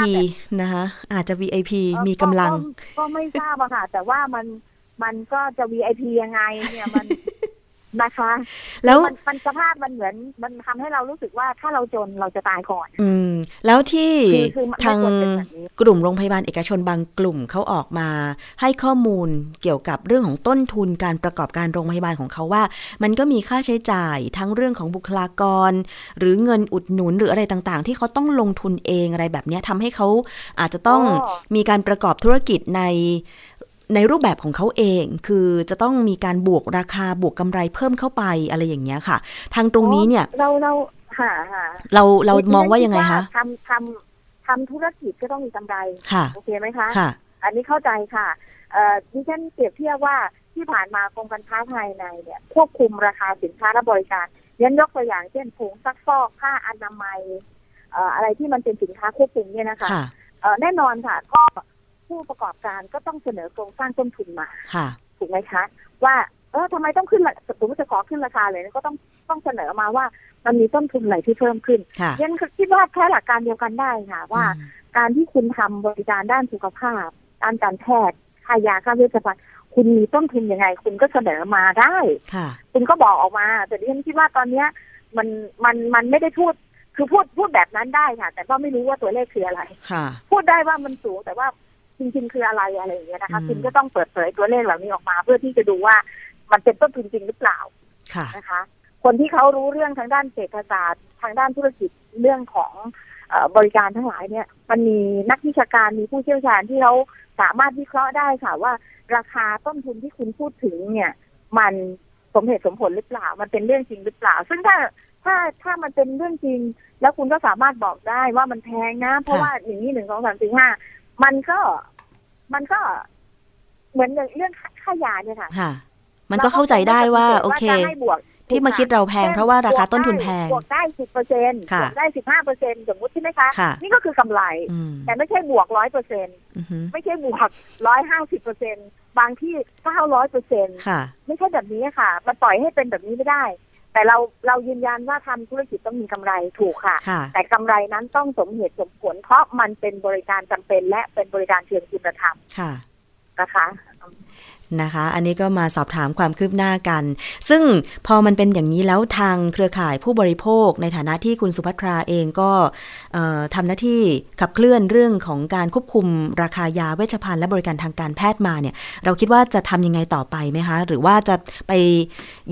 นะคะอาจจะ VIP มีกำลัง ก็ไม่ทราบอะค่ะ แต่ว่ามันมันก็จะ VIP ยังไง เนี่ยมัน นะคะ แล้วมันมันสภาพมันเหมือนมันทำให้เรารู้สึกว่าถ้าเราจนเราจะตายก่อน อืม แล้วที่คือคือมันไม่ทางควรเป็นแบบนี้กลุ่มโรงพยาบาลเอกชนบางกลุ่มเขาออกมา ให้ข้อมูลเกี่ยวกับเรื่องของต้นทุนการประกอบการโรงพยาบาลของเขาว่า มันก็มีค่าใช้จ่ายทั้งเรื่องของบุคลากร หรือเงินอุดหนุนหรืออะไรต่างๆ ที่เขาต้องลงทุนเองอะไรแบบเนี้ยทำให้เขาอาจจะต้องอ๋อมีการประกอบธุรกิจใน ในรูปแบบของเขาเองคือจะต้องมีการบวกราคาบวกกำไรเพิ่มเข้าไปอะไรอย่างเงี้ยค่ะ ทางตรงนี้เนี่ย เราเราหาหาเราเรามองว่ายังไงคะทำทำทำธุรกิจก็ต้องมีกำไรค่ะโอเคไหมคะค่ะ อันนี้เข้าใจค่ะเอ่อดิฉันเปรียบเทียบว่าที่ผ่านมากรมการค้าภายในเนี่ย ควบคุมราคาสินค้าและบริการยันยกตัวอย่างเช่นถุงซักฟอกผ้าอนามัยเอ่ออะไรที่มันเป็นสินค้าควบคุมเนี่ยนะคะค่ะเอ่อแน่นอนค่ะก็ ผู้ประกอบการก็ต้องเสนอโครงสร้างต้นทุนมาค่ะถูกไหมคะ ว่าเออทำไมต้องขึ้นราสมมติจะขอขึ้นราคาเลยก็ต้องต้องเสนอมาว่ามันมีต้นทุนไหนที่เพิ่มขึ้นค่ะยันคิดว่าแค่หลักการเดียวกันได้ค่ะ ว่าอืมการที่คุณทำบริการด้านสุขภาพด้านการแพทย์ค่ายาค่าเวชภัณฑ์คุณมีต้นทุนยังไง คุณก็เสนอมาได้ค่ะคุณก็บอกออกมา แต่ดิฉันคิดว่าตอนเนี้ย มันมันมันไม่ได้พูดคือพูดพูดแบบนั้นได้ค่ะ แต่ก็ไม่รู้ว่าตัวเลขคืออะไรค่ะพูดได้ว่ามันสูงแต่ว่า จริงๆ คืออะไรอะไรอย่างเงี้ยนะคะอืมคุณก็ต้องเปิดเผยตัวเลขเหล่านี้ออกมา เพื่อที่จะดูว่ามันเป็นต้นทุนจริงหรือเปล่าค่ะนะคะ คนที่เขารู้เรื่องทางด้านเศรษฐศาสตร์ทางด้านธุรกิจเรื่องของเออบริการทั้งหลายเนี่ย มันมีนักวิชาการมีผู้เชี่ยวชาญที่เขาสามารถวิเคราะห์ได้ค่ะว่า ราคาต้นทุนที่คุณพูดถึงเนี่ย มันสมเหตุสมผลหรือเปล่า มันเป็นเรื่องจริงหรือเปล่า ซึ่งถ้าถ้าถ้ามันเป็นเรื่องจริง แล้วคุณก็สามารถบอกได้ว่ามันแพงนะ เพราะค่ะว่าอย่างนี้หนึ่งสองสามสี่ห้า มันก็มันก็เหมือนอย่างเรื่องค่ายาเนี่ยค่ะค่ะ มันก็เข้าใจได้ว่า โอเคจะให้บวกที่มาคิดเราแพงเพราะว่าราคาต้นทุนแพงบวกได้สิบเปอร์เซ็นต์ค่ะบวกได้สิบห้าเปอร์เซ็นต์สมมติใช่ไหมคะค่ะนี่ก็คือกำไรอืมแต่ไม่ใช่บวกร้อยเปอร์เซ็นต์อือหือไม่ใช่บวกร้อยห้าสิบเปอร์เซ็นต์บางที่เก้าร้อยเปอร์เซ็นต์ค่ะไม่ใช่แบบนี้ค่ะ มันปล่อยให้เป็นแบบนี้ไม่ได้ แต่เราเรายืนยันว่าทำธุรกิจต้องมีกำไรถูกค่ะค่ะแต่กำไรนั้นต้องสมเหตุสมผล เพราะมันเป็นบริการจำเป็นและเป็นบริการเชิงคุณธรรมค่ะนะคะ นะคะ อันนี้ก็มาสอบถามความคืบหน้ากัน ซึ่งพอมันเป็นอย่างนี้แล้วทางเครือข่ายผู้บริโภค ในฐานะที่คุณสุภัทราเองก็เอ่อทำหน้าที่ขับเคลื่อนเรื่องของการควบคุมราคายาเวชภัณฑ์และบริการทางการแพทย์มาเนี่ย เราคิดว่าจะทำยังไงต่อไปไหมคะ หรือว่าจะไป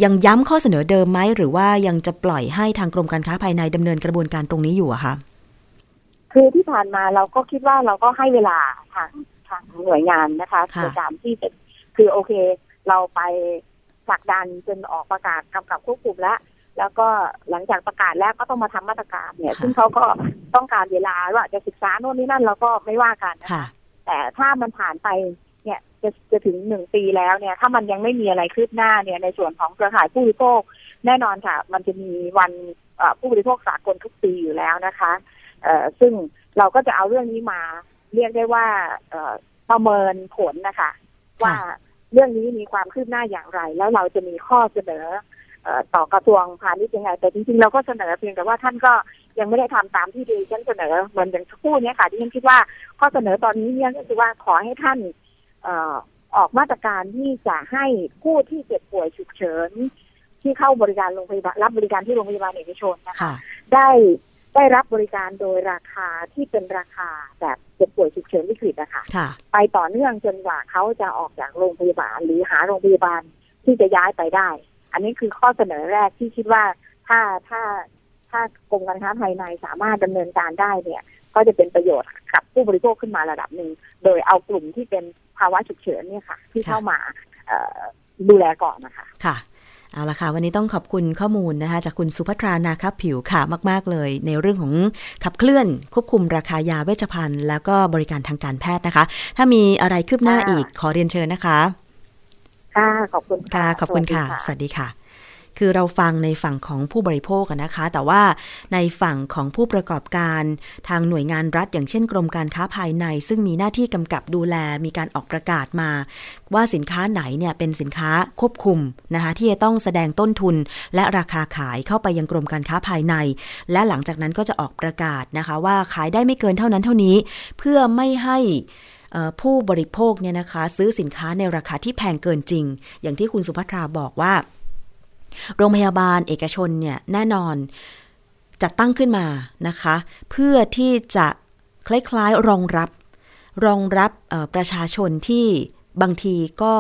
ยังย้ำข้อเสนอเดิมไหม หรือว่ายังจะปล่อยให้ทางกรมการค้าภายในดำเนินกระบวนการตรงนี้อยู่อะคะคือที่ผ่านมาเราก็คิดว่าเราก็ให้เวลาทางทางหน่วยงานนะคะค่ะในการที่จะ คือโอเค เราไปผลักดันจนออกประกาศกำกับควบคุมแล้วแล้วก็หลังจากประกาศแล้วก็ต้องมาทำมาตรการเนี่ยค่ะซึ่งเขาก็ต้องการเวลาว่าจะศึกษาโน่นนี่นั่นเราก็ไม่ว่ากันนะคะค่ะแต่ถ้ามันผ่านไปเนี่ยจะจะถึงหนึ่งปีแล้วเนี่ย ถ้ามันยังไม่มีอะไรคืบหน้าเนี่ยในส่วนของเครือข่ายผู้บริโภคแน่นอนค่ะ มันจะมีวันเอ่อผู้บริโภคสากลทุกปีอยู่แล้วนะคะเอ่อซึ่งเราก็จะเอาเรื่องนี้มาเรียกได้ว่าเอ่อประเมินผลนะคะ ว่า เรื่องนี้มีความคืบหน้าอย่างไร แล้วเราจะมีข้อเสนออต่อกระทรวงพาณิชย์ยังไง แต่จริงๆเราก็เสนอเพียงแต่ว่าท่านก็ยังไม่ได้ทำตามที่ดีฉันเสนอเหมือนอย่างคู่นี้ค่ะที่ฉันคิดว่าข้อเสนอตอนนี้เนี่ยก็คือว่าขอให้ท่านออกมาตรการที่จะให้ผู้ที่เจ็บป่วยฉุกเฉินที่เข้าบริการโรงพยาบาลรับบริการที่โรงพยาบาลเอกชนนะคะ ได้ ได้รับบริการโดยราคาที่เป็นราคาแบบเจ็บป่วยฉุกเฉินวิกฤตนะคะค่ะไปต่อเนื่องจนกว่าเขาจะออกจากโรงพยาบาล หรือหาโรงพยาบาลที่จะย้ายไปได้ อันนี้คือข้อเสนอแรกที่คิดว่าถ้าถ้าถ้ากรมการค้าภายในสามารถดำเนินการได้เนี่ย ก็จะเป็นประโยชน์กับผู้บริโภคขึ้นมาระดับหนึ่งโดยเอากลุ่มที่เป็นภาวะฉุกเฉินเนี่ยค่ะ ที่เข้ามาเอ่อดูแลก่อนนะคะค่ะ เอาละค่ะ วันนี้ต้องขอบคุณข้อมูลนะคะ จากคุณสุภัทรานาคับผิวค่ะมาก ๆ เลย ในเรื่องของขับเคลื่อน ควบคุมราคายาเวชภัณฑ์ แล้วก็บริการทางการแพทย์นะคะ ถ้ามีอะไรคืบหน้าค่ะอีกขอเรียนเชิญนะคะ ค่ะ ขอบคุณค่ะ ขอบคุณค่ะ สวัสดีสวัสดีค่ะ คือเราฟังในฝั่งของผู้บริโภคนะคะ แต่ว่าในฝั่งของผู้ประกอบการทางหน่วยงานรัฐ อย่างเช่นกรมการค้าภายใน ซึ่งมีหน้าที่กำกับดูแลมีการออกประกาศมา ว่าสินค้าไหนเนี่ยเป็นสินค้าควบคุมนะคะที่จะต้องแสดงต้นทุนและราคาขายเข้าไปยังกรมการค้าภายใน และหลังจากนั้นก็จะออกประกาศนะคะ ว่าขายได้ไม่เกินเท่านั้นเท่านี้ เพื่อไม่ให้ผู้บริโภคเนี่ยนะคะ ซื้อสินค้าในราคาที่แพงเกินจริง อย่างที่คุณสุภัทราบอกว่า โรงพยาบาลเอกชนเนี่ยแน่นอนจัดตั้งขึ้นมานะคะ เพื่อที่จะคล้ายๆรองรับรองรับประชาชนที่บางทีก็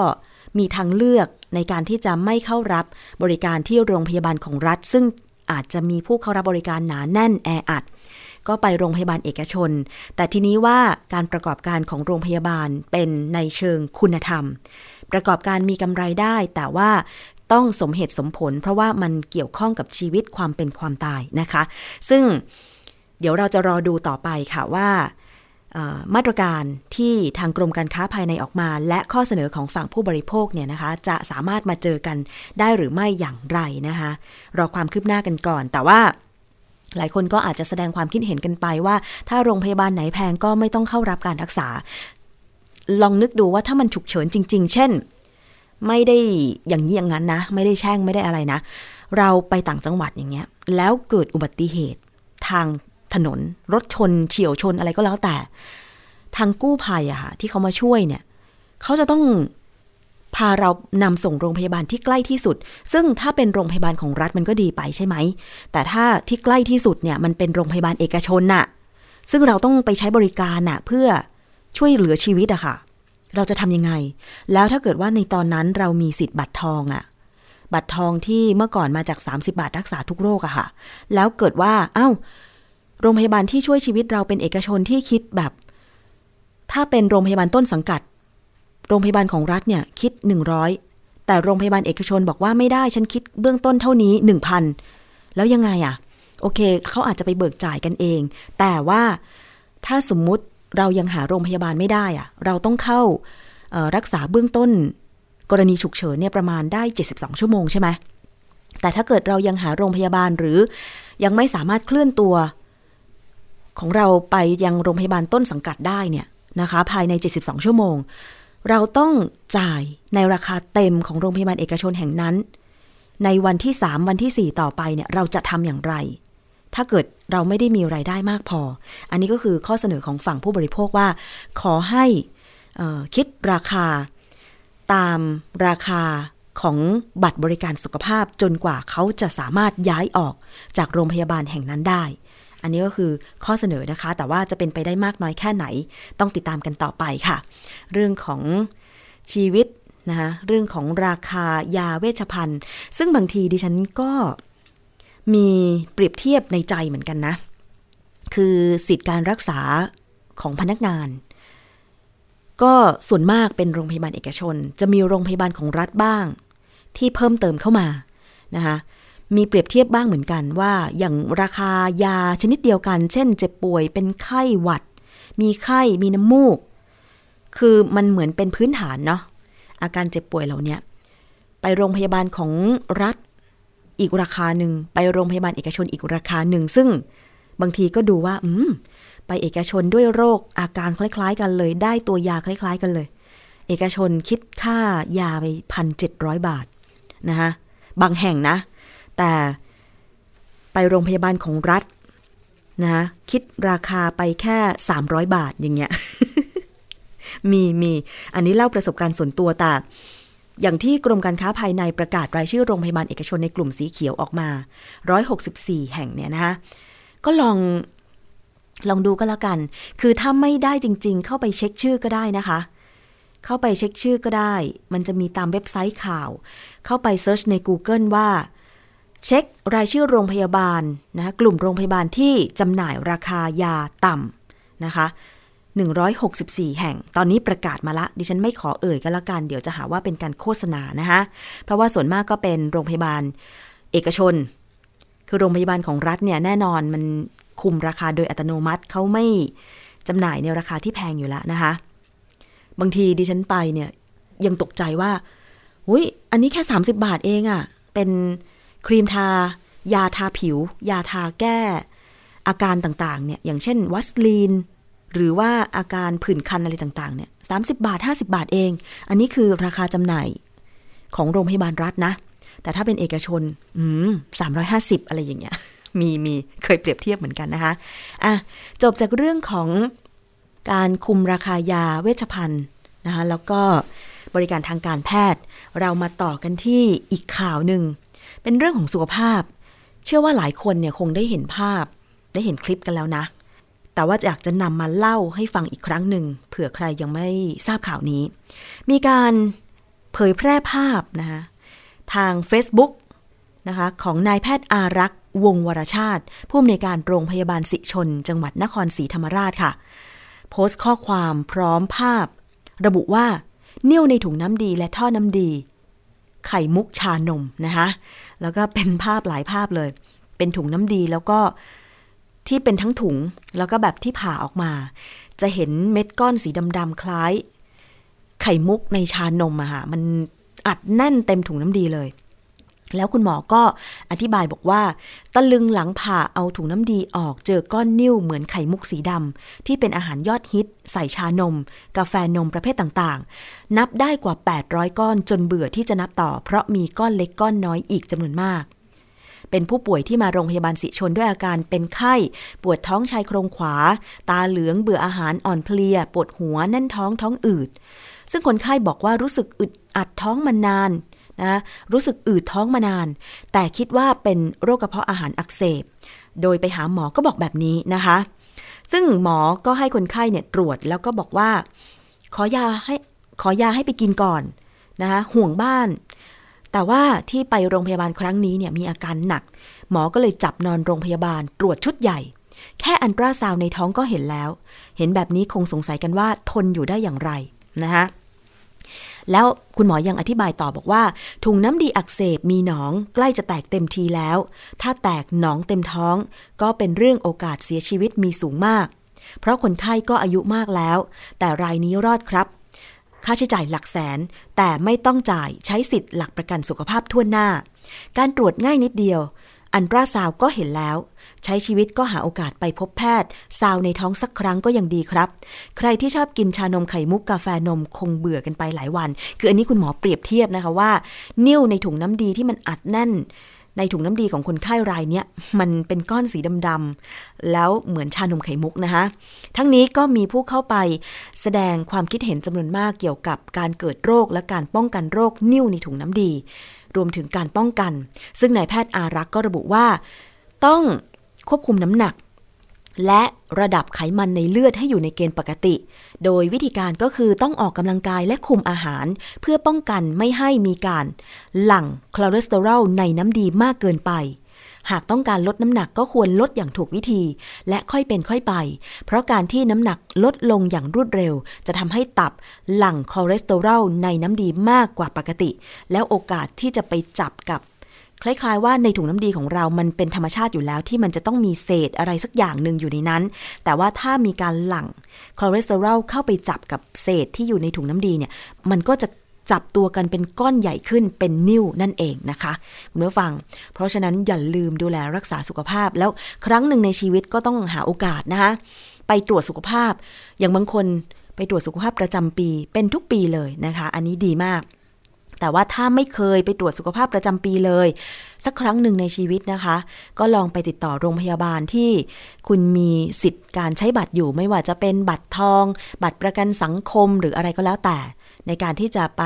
มีทางเลือกในการที่จะไม่เข้ารับบริการที่โรงพยาบาลของรัฐ ซึ่งอาจจะมีผู้เข้ารับบริการหนาแน่นแออัด ก็ไปโรงพยาบาลเอกชน แต่ทีนี้ว่าการประกอบการของโรงพยาบาลเป็นในเชิงคุณธรรม ประกอบการมีกำไรได้ แต่ว่า ต้องสมเหตุสมผล เพราะว่ามันเกี่ยวข้องกับชีวิตความเป็นความตายนะคะ ซึ่งเดี๋ยวเราจะรอดูต่อไปค่ะว่ามาตรการที่ทางกรมการค้าภายในออกมา และข้อเสนอของฝั่งผู้บริโภคเนี่ยนะคะ จะสามารถมาเจอกันได้หรือไม่อย่างไรนะคะ รอความคืบหน้ากันก่อน แต่ว่าหลายคนก็อาจจะแสดงความคิดเห็นกันไปว่า ถ้าโรงพยาบาลไหนแพงก็ไม่ต้องเข้ารับการรักษา ลองนึกดูว่าถ้ามันฉุกเฉินจริง ๆ เช่น ไม่ได้อย่างนี้อย่างนั้นนะ ไม่ได้แช่งไม่ได้อะไรนะ เราไปต่างจังหวัดอย่างเงี้ย แล้วเกิดอุบัติเหตุทางถนน รถชน เฉียวชนอะไรก็แล้วแต่ ทางกู้ภัยอะค่ะที่เขามาช่วยเนี่ย เขาจะต้องพาเรานำส่งโรงพยาบาลที่ใกล้ที่สุด ซึ่งถ้าเป็นโรงพยาบาลของรัฐมันก็ดีไปใช่ไหม แต่ถ้าที่ใกล้ที่สุดเนี่ยมันเป็นโรงพยาบาลเอกชนน่ะ ซึ่งเราต้องไปใช้บริการน่ะเพื่อช่วยเหลือชีวิตอะค่ะ เราจะทำยังไง แล้วถ้าเกิดว่าในตอนนั้นเรามีสิทธิ์บัตรทองอะบัตรทองที่เมื่อก่อนมาจาก 30 บาทรักษาทุกโรคอะค่ะ แล้วเกิดว่า เอา้า โรงพยาบาลที่ช่วยชีวิตเราเป็นเอกชนที่คิดแบบ ถ้าเป็นโรงพยาบาลต้นสังกัด โรงพยาบาลของรัฐเนี่ยคิด 100 แต่โรงพยาบาลเอกชนบอกว่าไม่ได้ฉันคิดเบื้องต้นเท่านี้ 1,000 แล้วยังไงอะโอเค เขาอาจจะไปเบิกจ่ายกันเอง แต่ว่าถ้าสมมุติ เรายังหาโรงพยาบาลไม่ได้อะเราต้องเข้ารักษาเบื้องต้น กรณีฉุกเฉินเนี่ยประมาณได้ 72 ชั่วโมงใช่ไหมแต่ถ้าเกิดเรายังหาโรงพยาบาลหรือยังไม่สามารถเคลื่อนตัว ของเราไปยังโรงพยาบาลต้นสังกัดได้เนี่ยนะคะภายใน 72 ชั่วโมง เราต้องจ่ายในราคาเต็มของโรงพยาบาลเอกชนแห่งนั้น ในวันที่ 3 วันที่ 4 ต่อไปเนี่ยเราจะทำอย่างไร ถ้าเกิดเราไม่ได้มีไรายได้มากพอ อันนี้ก็คือข้อเสนอของฝั่งผู้บริโภคว่า ขอให้คิดราคาตามราคาของบัตรบริการสุขภาพจนกว่าเขาจะสามารถย้ายออกจากโรงพยาบาลแห่งนั้นได้ อันนี้ก็คือข้อเสนอนะคะ แต่ว่าจะเป็นไปได้มากน้อยแค่ไหน ต้องติดตามกันต่อไปค่ะ เรื่องของชีวิตนะคะเรื่องของราคายาเวชภัณฑ์ ซึ่งบางทีดิฉันก็ มีเปรียบเทียบในใจเหมือนกันนะ คือสิทธิการรักษาของพนักงาน ก็ส่วนมากเป็นโรงพยาบาลเอกชน จะมีโรงพยาบาลของรัฐบ้าง ที่เพิ่มเติมเข้ามานะคะมีเปรียบเทียบบ้างเหมือนกันว่าอย่างราคายาชนิดเดียวกัน เช่น เจ็บป่วยเป็นไข้หวัด มีไข้มีน้ำมูก คือมันเหมือนเป็นพื้นฐานเนาะอาการเจ็บป่วยเหล่านี้ไปโรงพยาบาลของรัฐ อีกราคาหนึ่งไปโรงพยาบาลเอกชนอีกราคาหนึ่งซึ่งบางทีก็ดูว่า อืม ไปเอกชนด้วยโรคอาการคล้าย ๆ กันเลย ได้ตัวยาคล้าย ๆ กันเลย เอกชนคิดค่ายาไปพันเจ็ดร้อยบาทนะคะบางแห่งนะ แต่ไปโรงพยาบาลของรัฐนะคิดราคาไปแค่สามร้อยบาทอย่างเงี้ยมีมี อันนี้เล่าประสบการณ์ส่วนตัวแต่ อย่างที่กรมการค้าภายในประกาศรายชื่อโรงพยาบาลเอกชนในกลุ่มสีเขียวออกมา 164 แห่งเนี่ยนะคะก็ลองลองดูก็แล้วกัน คือถ้าไม่ได้จริง ๆ เข้าไปเช็คชื่อก็ได้นะคะ เข้าไปเช็คชื่อก็ได้ มันจะมีตามเว็บไซต์ข่าว เข้าไป search ใน Google ว่าเช็ครายชื่อโรงพยาบาลนะคะกลุ่มโรงพยาบาลที่จำหน่ายราคายาต่ำนะคะ 164 แห่ง ตอนนี้ประกาศมาละ ดิฉันไม่ขอเอ่ยก็แล้วกัน เดี๋ยวจะหาว่าเป็นการโฆษณานะคะเพราะว่าส่วนมากก็เป็นโรงพยาบาลเอกชน คือโรงพยาบาลของรัฐเนี่ยแน่นอนมันคุมราคาโดยอัตโนมัติเขาไม่จำหน่ายในราคาที่แพงอยู่แล้วนะคะ บางทีดิฉันไปเนี่ยยังตกใจว่าอุ้ยอันนี้แค่ 30 บาทเองอะ่ะ เป็นครีมทา ยาทาผิว ยาทาแก้ อาการต่างๆ เนี่ย อย่างเช่นวัสลีน หรือว่าอาการผื่นคันอะไรต่างๆเนี่ยสาบาท 50 บาทเอง อันนี้คือราคาจำหน่ายของโรงพยาบาลรัฐนะ แต่ถ้าเป็นเอกชนอืมสามร้อยห้าสิบอะไรอย่างเงี้ยมีมีเคยเปรียบเทียบเหมือนกันนะคะอะจบจากเรื่องของการคุมราคายาเวชภัณฑ์นะคะแล้วก็บริการทางการแพทย์ เรามาต่อกันที่อีกข่าวหนึ่ง เป็นเรื่องของสุขภาพ เชื่อว่าหลายคนเนี่ยคงได้เห็นภาพ ได้เห็นคลิปกันแล้วนะ แต่ว่าอยากจะนำมาเล่าให้ฟังอีกครั้งหนึ่งเผื่อใครยังไม่ทราบข่าวนี้ มีการเผยแพร่ภาพนะคะทาง Facebook นะคะของนายแพทย์อารักษ์วงวรชาติ ผู้อำนวยการโรงพยาบาลสิชน จังหวัดนครศรีธรรมราชค่ะ โพสต์ข้อความพร้อมภาพ ระบุว่า เนิ่วในถุงน้ำดีและท่อน้ำดี ไข่มุกชานมนะคะแล้วก็เป็นภาพหลายภาพเลย เป็นถุงน้ำดีแล้วก็ ที่เป็นทั้งถุงแล้วก็แบบที่ผ่าออกมา จะเห็นเม็ดก้อนสีดำๆคล้าย ไข่มุกในชานมอะค่ะมันอัดแน่นเต็มถุงน้ำดีเลย แล้วคุณหมอก็อธิบายบอกว่า ตะลึงหลังผ่าเอาถุงน้ำดีออกเจอก้อนนิ่วเหมือนไข่มุกสีดำที่เป็นอาหารยอดฮิต ใส่ชานม กาแฟนมประเภทต่างๆ นับได้กว่า 800 ก้อนจนเบื่อที่จะนับต่อ เพราะมีก้อนเล็กก้อนน้อยอีกจำนวนมาก เป็นผู้ป่วยที่มาโรงพยาบาลสิชนด้วยอาการเป็นไข้ ปวดท้องชายโครงขวา ตาเหลืองเบื่ออาหารอ่อนเพลีย ปวดหัวแน่นท้องท้องอืด ซึ่งคนไข้บอกว่ารู้สึกอึดอัดท้องมานานนะรู้สึกอืดท้องมานาน แต่คิดว่าเป็นโรคกระเพาะอาหารอักเสบ โดยไปหาหมอก็บอกแบบนี้นะคะ ซึ่งหมอก็ให้คนไข้เนี่ยตรวจแล้วก็บอกว่า ขอยาให้ขอยาให้ไปกินก่อนนะคะห่วงบ้าน แต่ว่าที่ไปโรงพยาบาลครั้งนี้เนี่ยมีอาการหนัก หมอก็เลยจับนอนโรงพยาบาลตรวจชุดใหญ่ แค่อันตราซาวในท้องก็เห็นแล้ว เห็นแบบนี้คงสงสัยกันว่าทนอยู่ได้อย่างไรนะคะแล้วคุณหมอยังอธิบายต่อบอกว่า ถุงน้ำดีอักเสบมีหนองใกล้จะแตกเต็มทีแล้ว ถ้าแตกหนองเต็มท้อง ก็เป็นเรื่องโอกาสเสียชีวิตมีสูงมาก เพราะคนไข้ก็อายุมากแล้ว แต่รายนี้รอดครับ ค่าใช้จ่ายหลักแสน แต่ไม่ต้องจ่ายใช้สิทธิ์หลักประกันสุขภาพทั่วหน้า การตรวจง่ายนิดเดียว อันตราซาวก็เห็นแล้ว ใช้ชีวิตก็หาโอกาสไปพบแพทย์ ซาวในท้องสักครั้งก็ยังดีครับ ใครที่ชอบกินชานมไข่มุกกาแฟนมคงเบื่อกันไปหลายวัน คืออันนี้คุณหมอเปรียบเทียบนะคะว่า นิ่วในถุงน้ำดีที่มันอัดแน่น ในถุงน้ำดีของคนไข้รายเนี้ยมันเป็นก้อนสีดำๆแล้วเหมือนชานมไข่มุกนะคะทั้งนี้ก็มีผู้เข้าไปแสดงความคิดเห็นจำนวนมากเกี่ยวกับการเกิดโรคและการป้องกันโรคนิ่วในถุงน้ำดี รวมถึงการป้องกัน ซึ่งนายแพทย์อารักษ์ก็ระบุว่า ต้องควบคุมน้ำหนัก และระดับไขมันในเลือดให้อยู่ในเกณฑ์ปกติ โดยวิธีการก็คือต้องออกกำลังกายและคุมอาหาร เพื่อป้องกันไม่ให้มีการ หลั่งคอเลสเตอรอลในน้ำดีมากเกินไป หากต้องการลดน้ำหนักก็ควรลดอย่างถูกวิธี และค่อยเป็นค่อยไป เพราะการที่น้ำหนักลดลงอย่างรวดเร็ว จะทำให้ตับหลั่งคอเลสเตอรอลในน้ำดีมากกว่าปกติ แล้วโอกาสที่จะไปจับกับ คล้ายๆว่าในถุงน้ำดีของเรามันเป็นธรรมชาติอยู่แล้วที่มันจะต้องมีเศษอะไรสักอย่างหนึ่งอยู่ในนั้น แต่ว่าถ้ามีการหลั่งคอเลสเตอรอลเข้าไปจับกับเศษที่อยู่ในถุงน้ำดีเนี่ย มันก็จะจับตัวกันเป็นก้อนใหญ่ขึ้นเป็นนิ่วนั่นเองนะคะคุณผู้ฟัง เพราะฉะนั้นอย่าลืมดูแลรักษาสุขภาพ แล้วครั้งหนึ่งในชีวิตก็ต้องหาโอกาสนะคะไปตรวจสุขภาพ อย่างบางคนไปตรวจสุขภาพประจำปีเป็นทุกปีเลยนะคะ อันนี้ดีมาก แต่ว่าถ้าไม่เคยไปตรวจสุขภาพประจำปีเลย สักครั้งหนึ่งในชีวิตนะคะ ก็ลองไปติดต่อโรงพยาบาลที่คุณมีสิทธิ์การใช้บัตรอยู่ ไม่ว่าจะเป็นบัตรทอง บัตรประกันสังคมหรืออะไรก็แล้วแต่ ในการที่จะไป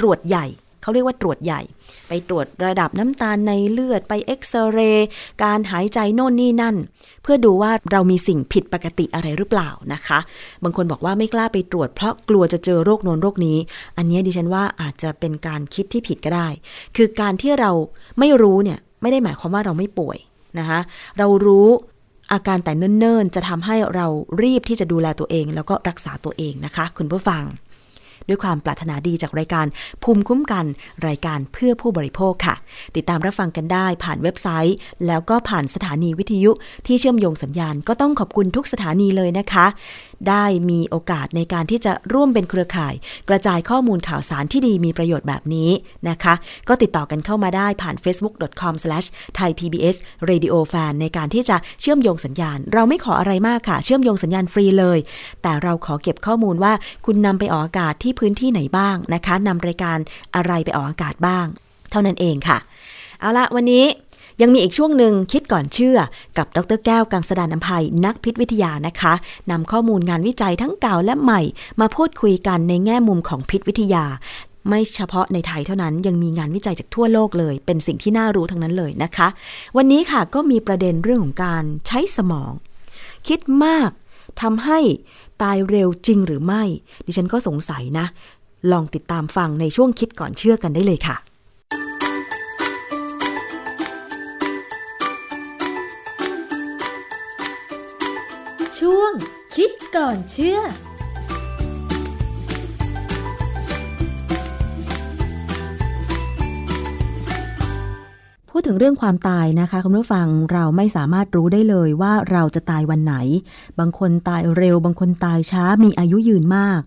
ตรวจใหญ่ เขาเรียกว่าตรวจใหญ่ ไปตรวจระดับน้ำตาลในเลือดไปเอ็กซเรย์การหายใจโน่นนี่นั่น เพื่อดูว่าเรามีสิ่งผิดปกติอะไรหรือเปล่านะคะ บางคนบอกว่าไม่กล้าไปตรวจ เพราะกลัวจะเจอโรคโน้นโรคนี้ อันนี้ดิฉันว่าอาจจะเป็นการคิดที่ผิดก็ได้ คือการที่เราไม่รู้เนี่ยไม่ได้หมายความว่าเราไม่ป่วยนะคะเรารู้อาการแต่เนิ่นๆ จะทำให้เรารีบที่จะดูแลตัวเอง แล้วก็รักษาตัวเองนะคะ คุณผู้ฟัง ด้วยความปรารถนาดีจากรายการภูมิคุ้มกันรายการเพื่อผู้บริโภคค่ะ ติดตามรับฟังกันได้ผ่านเว็บไซต์ แล้วก็ผ่านสถานีวิทยุที่เชื่อมโยงสัญญาณก็ต้องขอบคุณทุกสถานีเลยนะคะ ได้มีโอกาสในการที่จะร่วมเป็นเครือข่าย กระจายข้อมูลข่าวสารที่ดีมีประโยชน์แบบนี้นะคะ ก็ติดต่อกันเข้ามาได้ผ่าน facebook.com/thaipbsradiofan ในการที่จะเชื่อมโยงสัญญาณ เราไม่ขออะไรมากค่ะ เชื่อมโยงสัญญาณฟรีเลย แต่เราขอเก็บข้อมูลว่าคุณนำไปออกอากาศที่พื้นที่ไหนบ้างนะคะนำรายการอะไรไปออกอากาศบ้าง เท่านั้นเองค่ะ เอาละวันนี้ ยังมีอีกช่วงหนึ่งคิดก่อนเชื่อ กับดรแก้วกังสดานนภัยนักพิษวิทยานะคะนำข้อมูลงานวิจัยทั้งเก่าและใหม่ มาพูดคุยกันในแง่มุมของพิษวิทยา ไม่เฉพาะในไทยเท่านั้นยังมีงานวิจัยจากทั่วโลกเลย เป็นสิ่งที่น่ารู้ทั้งนั้นเลยนะคะ วันนี้ค่ะก็มีประเด็นเรื่องของการใช้สมอง คิดมากทำให้ตายเร็วจริงหรือไม่ ดิฉันก็สงสัยนะ ลองติดตามฟังในช่วงคิดก่อนเชื่อกันได้เลยค่ะ คิดก่อนเชื่อพูดถึงเรื่องความตายนะคะคุณผู้ฟังเราไม่สามารถรู้ได้เลยว่าเราจะตายวันไหน บางคนตายเร็ว บางคนตายช้ามีอายุยืนมาก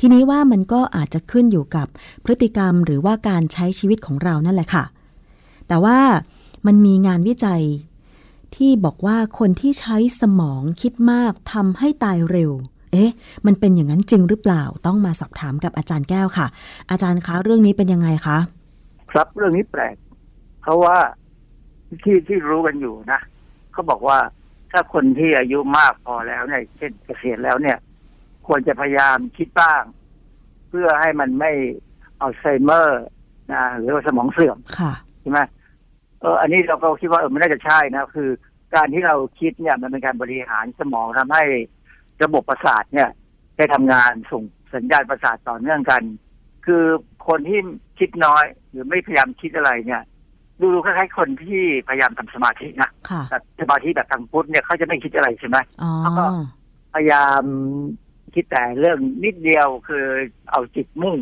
ทีนี้ว่ามันก็อาจจะขึ้นอยู่กับพฤติกรรมหรือว่าการใช้ชีวิตของเรานั่นแหละค่ะ แต่ว่ามันมีงานวิจัย ที่บอกว่าคนที่ใช้สมองคิดมากทำให้ตายเร็ว เอ๊ะ มันเป็นอย่างนั้นจริงหรือเปล่า ต้องมาสอบถามกับอาจารย์แก้วค่ะ อาจารย์คะเรื่องนี้เป็นยังไงคะ ครับเรื่องนี้แปลก เพราะว่าที่ที่รู้กันอยู่นะเขาบอกว่าถ้าคนที่อายุมากพอแล้วเนี่ยเช่นเกษียณแล้วเนี่ย ควรจะพยายามคิดบ้าง เพื่อให้มันไม่อัลไซเมอร์นะหรือว่าสมองเสื่อมค่ะใช่ไหม เอออันนี้เราก็คิดว่าเออมันน่าจะใช่นะคือ การที่เราคิดเนี่ยมันเป็นการบริหารสมองทำให้ระบบประสาทเนี่ย ได้ทำงานส่งสัญญาณประสาทต่อเนื่องกัน คือคนที่คิดน้อยหรือไม่พยายามคิดอะไรเนี่ย ดูคล้ายๆคนที่พยายามทำสมาธินะค่ะแต่สมาธิแบบทางพุทธเนี่ยเขาจะไม่คิดอะไรใช่ไหมอ๋อแล้วก็พยายามคิดแต่เรื่องนิดเดียวคือเอาจิตมุ่ง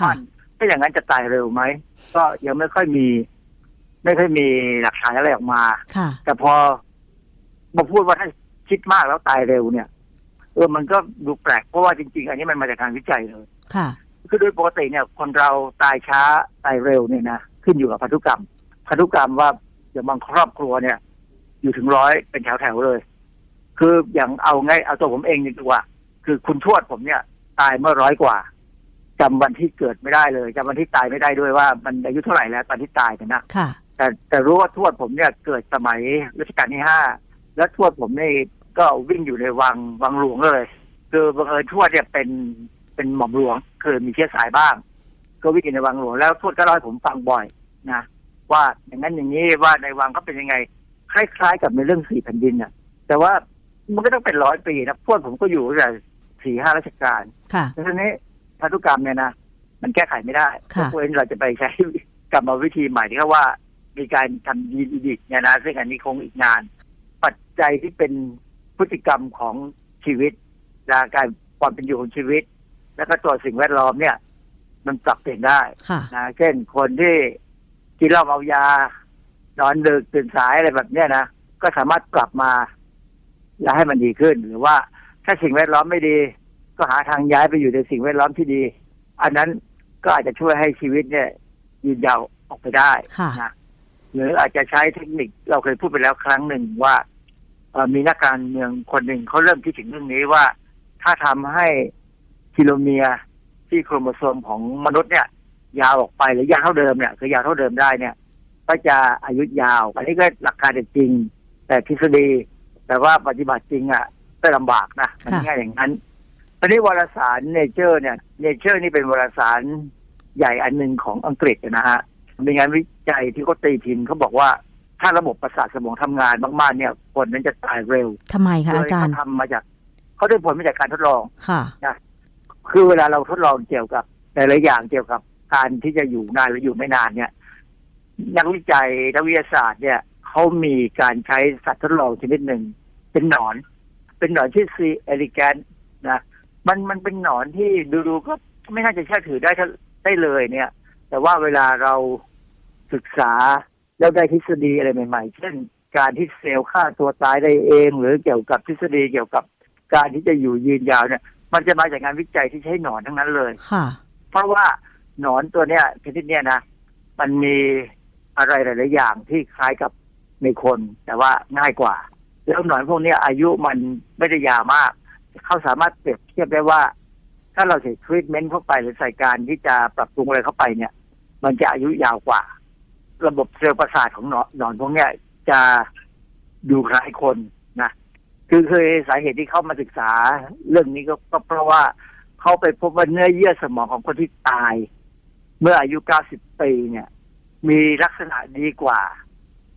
ค่ะถ้าอย่างนั้นจะตายเร็วไหมก็ยังไม่ค่อยมี ไม่ค่อยมีหลักฐานอะไรออกมา ค่ะ แต่พอมาพูดว่าถ้าคิดมากแล้วตายเร็วเนี่ย เออมันก็ดูแปลกเพราะว่าจริง ๆ อันนี้มันมาจากการวิจัยเลยค่ะ คือโดยปกติเนี่ย คนเราตายช้าตายเร็วเนี่ยนะขึ้นอยู่กับพันธุกรรมพันธุกรรมว่าอย่างบางครอบครัวเนี่ย อยู่ถึงร้อยเป็นแถวๆเลย คืออย่างเอาไงเอาตัวผมเองดีกว่า คือคุณทวดผมเนี่ย ตายเมื่อร้อยกว่าจำวันที่เกิดไม่ได้เลยจำวันที่ตายไม่ได้ด้วยว่า มันอายุเท่าไหร่แล้วตอนที่ตายเนี่ยนะค่ะ แต่แต่รู้ว่าทวดผมเนี่ยเกิดสมัยรัชกาลที่ห้าแล้วทวดผมนี่ก็วิ่งอยู่ในวังวังหลวงเลย คือบังเอิญทวดเนี่ยเป็นเป็นหม่อมหลวงคือมีเชื้อสายบ้าง ก็วิ่งอยู่ในวังหลวงแล้วทวดก็เล่าให้ผมฟังบ่อยนะว่าอย่างนั้นอย่างนี้ว่าในวังเขาเป็นยังไง คล้าย ๆ กับในเรื่องสี่แผ่นดินน่ะ แต่ว่ามันก็ต้องเป็นร้อยปีนะทวดผมก็อยู่ตั้งแต่สี่ห้าราชการค่ะเพราะฉะนั้นพันธุกรรมเนี่ยนะมันแก้ไขไม่ได้ค่ะเพราะฉะนั้นเราจะไปใช้กรรมวิธีใหม่ที่เขาว่า มีการทำยีนดิกเนี่ยนะซึ่งอันนี้คงอีกนาน ปัจจัยที่เป็นพฤติกรรมของชีวิตและการความเป็นอยู่ของชีวิต แล้วก็ตัวสิ่งแวดล้อมเนี่ย มันปรับเปลี่ยนได้ค่ะนะเช่นคนที่กินเหล้าเมายานอนดึกตื่นสายอะไรแบบเนี้ยนะก็สามารถปรับมาแล้วให้มันดีขึ้น หรือว่าถ้าสิ่งแวดล้อมไม่ดี ก็หาทางย้ายไปอยู่ในสิ่งแวดล้อมที่ดี อันนั้นก็อาจจะช่วยให้ชีวิตเนี่ยยืนยาวออกไปได้ค่ะนะ หรืออาจจะใช้เทคนิคเราเคยพูดไปแล้วครั้งหนึ่งว่ามีนักการเมืองคนหนึ่งเขาเริ่มคิดถึงเรื่องนี้ว่า ถ้าทำให้ทีโลเมียร์ที่โครโมโซมของมนุษย์เนี่ย ยาวออกไปหรือยาวเท่าเดิมเนี่ยคือยาวเท่าเดิมได้เนี่ย ก็จะอายุยาว อันนี้ก็หลักการจริง แต่ทฤษฎี แต่ว่าปฏิบัติจริงอะก็ลำบากนะมันไม่ง่ายอย่างนั้นตอนนี้วารสาร Nature เนี่ย Nature นี่เป็นวารสารใหญ่อันหนึ่งของอังกฤษนะฮะ มีงานวิจัยที่เขาตีพิมพ์เขาบอกว่าถ้าระบบประสาทสมองทำงานมากๆเนี่ยคนนั้นจะตายเร็วทำไมคะอาจารย์โดเขาทำมาจากเขาได้ผลมาจากการทดลองค่ะคือเวลาเราทดลองเกี่ยวกับหลายๆอย่างเกี่ยวกับการที่จะอยู่นานหรืออยู่ไม่นานเนี่ย นักวิจัยนักวิทยาศาสตร์เนี่ยเขามีการใช้สัตว์ทดลองชนิดหนึ่ง เป็นหนอน เป็นหนอนที่ซีเอลิแกนนะมันมันเป็นหนอนที่ดูๆก็ไม่น่าจะเชื่อถือได้ได้เลยเนี่ย แต่ว่าเวลาเรา ศึกษาแล้วได้ทฤษฎีอะไรใหม่ ๆ เช่น การที่เซลล์ฆ่าตัวตายได้เอง หรือเกี่ยวกับทฤษฎีเกี่ยวกับการที่จะอยู่ยืนยาวเนี่ย มันจะมาจากงานวิจัยที่ใช้หนอนทั้งนั้นเลยค่ะ เพราะว่าหนอนตัวเนี้ยชนิดเนี้ยนะมันมีอะไรหลาย ๆ อย่างที่คล้ายกับในคน แต่ว่าง่ายกว่า แล้วหนอนพวกเนี้ยอายุมันไม่ได้ยาวมาก เขาสามารถเปรียบเทียบได้ว่า ถ้าเราใส่ทรีทเมนต์เข้าไปหรือใส่การที่จะปรับปรุงอะไรเข้าไปเนี่ย มันจะอายุยาวกว่า ระบบเซลล์ประสาทของหนอนหนอนพวกเนี้ยจะดูคล้ายคนนะคือเคยสาเหตุที่เข้ามาศึกษาเรื่องนี้ก็ก็เพราะว่าเขาไปพบว่าเนื้อเยื่อสมองของคนที่ตาย เมื่ออายุ 90 ปีเนี่ย มีลักษณะดีกว่า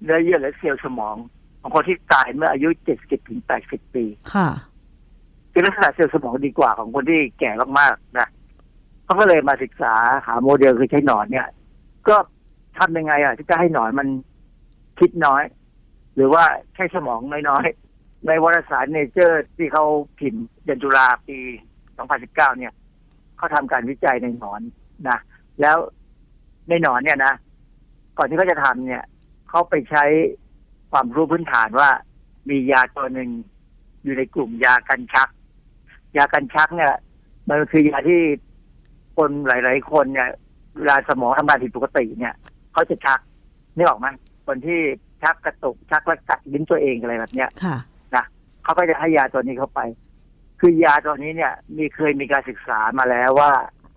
เนื้อเยื่อและเซลล์สมองของคนที่ตายเมื่ออายุ 70ถึง80 ปี ค่ะคือลักษณะเซลล์สมองดีกว่าของคนที่แก่มากๆนะเขาก็เลยมาศึกษาหาโมเดลคือใช้หนอนเนี่ย ก็ ทำยังไงอะที่จะให้หนอนมันคิดน้อย หรือว่าใช้สมองน้อยๆในวารสารเนเจอร์ที่เขาพิมพ์เดือนตุลาปี 2019 เนี่ยเขาทำการวิจัยในหนอนนะแล้วในหนอนเนี่ยนะก่อนที่เขาจะทำเนี่ยเขาไปใช้ความรู้พื้นฐานว่า มียาตัวหนึ่งอยู่ในกลุ่มยากันชัก ยากันชักเนี่ย มันคือยาที่คนหลาย ๆ คนเนี่ยเวลาสมองทำงานผิดปกติเนี่ย เขาจะชักนี่ออกไหมคนที่ชักกระตุกชักแล้วกัดลิ้นตัวเองอะไรแบบเนี้ยค่ะเขาก็จะให้ยาตัวนี้เข้าไป คือยาตัวนี้เนี่ย มีเคยมีการศึกษามาแล้วว่า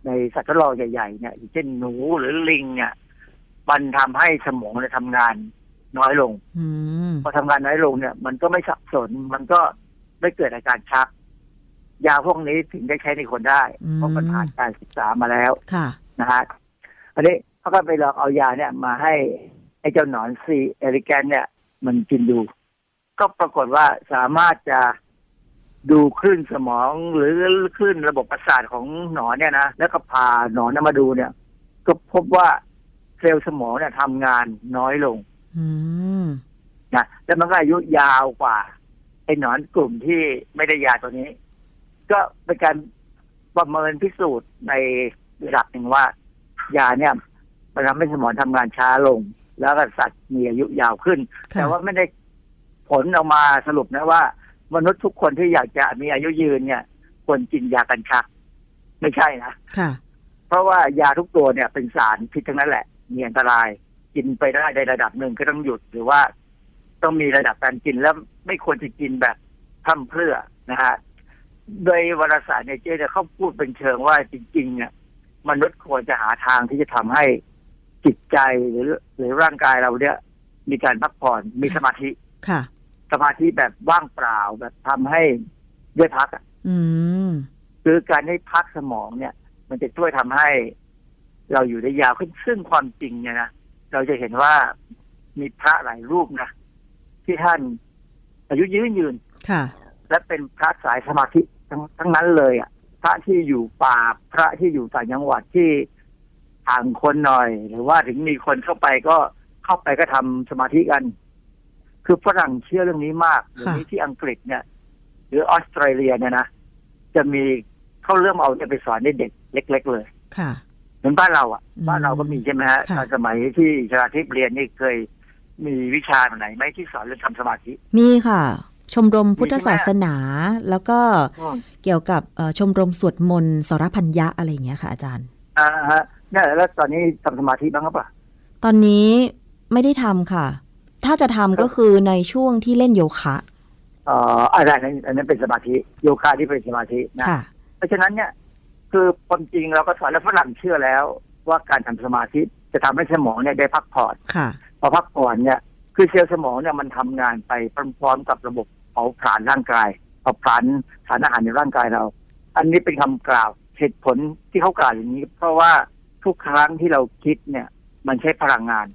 ในสัตว์ทดลองใหญ่ๆเนี่ยอย่างเช่นหนูหรือลิงเนี่ยมันทำให้สมองเนี่ยทำงานน้อยลงอืมพอทำงานน้อยลงเนี่ย มันก็ไม่สับสน มันก็ไม่เกิดอาการชัก ยาพวกนี้ถึงได้ใช้ในคนได้ เพราะมันผ่านการศึกษามาแล้ว ค่ะนะฮะอันนี้ เขาก็ไปลองเอายาเนี่ย มาให้ไอ้เจ้าหนอนซีเอริแกนเนี่ย มันกินดู ก็ปรากฏว่าสามารถจะดูคลื่นสมองหรือคลื่นระบบประสาทของหนอนเนี่ยนะแล้วก็พาหนอนเนยมาดูเนี่ย ก็พบว่าเซลล์สมองเนี่ยทำงานน้อยลงอืมนะแล้วมันก็อายุยาวกว่าไอ้หนอนกลุ่มที่ไม่ได้ยาตัวนี้ ก็เป็นการประเมินพิสูจน์ในระดับหนึ่งว่า ยาเนี่ย มันทำให้สมองทำงานช้าลง แล้วก็สัตว์มีอายุยาวขึ้นค่ะแต่ว่าไม่ได้ผลออกมาสรุปนะว่า มนุษย์ทุกคนที่อยากจะมีอายุยืนเนี่ยควรกินยากันชัก ไม่ใช่นะค่ะ เพราะว่ายาทุกตัวเนี่ยเป็นสารพิษทั้งนั้นแหละ มีอันตรายกินไปได้ในระดับหนึ่งก็ต้องหยุดหรือว่าต้องมีระดับการกินแล้วไม่ควรจะกินแบบพร่ำเพรื่อนะฮะโดยวารสารเนเจอร์เนี่ยเขาพูดเป็นเชิงว่าจริงๆเนี่ยมนุษย์ควรจะหาทางที่จะทำให้ จิตใจหรือหรือร่างกายเราเนี่ยมีการพักผ่อนมีสมาธิค่ะ สมาธิแบบว่างเปล่าแบบทำให้ได้พักอะอืมคือการให้พักสมองเนี่ย มันจะช่วยทำให้เราอยู่ได้ยาวขึ้นซึ่งความจริงเนี่ยนะเราจะเห็นว่ามีพระหลายรูปนะที่ท่านอายุยืนยืนค่ะ และเป็นพระสายสมาธิทั้งทั้งนั้นเลยอะ พระที่อยู่ป่าพระที่อยู่ต่างจังหวัดที่ ห่างคนหน่อย หรือว่าถึงมีคนเข้าไปก็เข้าไปก็ทำสมาธิกัน คือฝรั่งเชื่อเรื่องนี้มากเดี๋ยวนี้ที่อังกฤษเนี่ย หรือออสเตรเลียเนี่ยนะจะมีเขาเริ่มเอาเนี่ยไปสอนเด็กเล็ก ๆ เลย ค่ะเหมือนบ้านเราอะอืมบ้านเราก็มีใช่ไหมฮะค่ะตอนสมัยที่ชลาทิพย์เรียนนี่เคยมีวิชาไหนไหมที่สอนเรื่องทำสมาธิ มีค่ะ ชมรมพุทธมีใช่ไหมศาสนา แล้วก็อืมเกี่ยวกับเอ่อชมรมสวดมนต์สรพัญญะอะไรอย่างเงี้ยค่ะอาจารย์อ่าฮะเนี่ยแล้วตอนนี้ทำสมาธิบ้างหรือเปล่าตอนนี้ไม่ได้ทำค่ะ ถ้าจะทำก็คือในช่วงที่เล่นโยคะเอ่ออะไรนั้นอันนั้นเป็นสมาธิโยคะที่เป็นสมาธินะค่ะเพราะฉะนั้นเนี่ย คือความจริงเราก็สอนแล้วฝรั่งเชื่อแล้ว ว่าการทำสมาธิจะทำให้สมองเนี่ยได้พักผ่อนค่ะพอพักผ่อนเนี่ย คือเซลล์สมองเนี่ยมันทำงานไปพร้อมๆกับระบบเผาผลาญร่างกายเผาผลาญสารอาหารในร่างกายเรา อันนี้เป็นคำกล่าวเหตุผลที่เขากล่าวอย่างนี้ เพราะว่า ทุกครั้งที่เราคิดเนี่ย มันใช้พลังงาน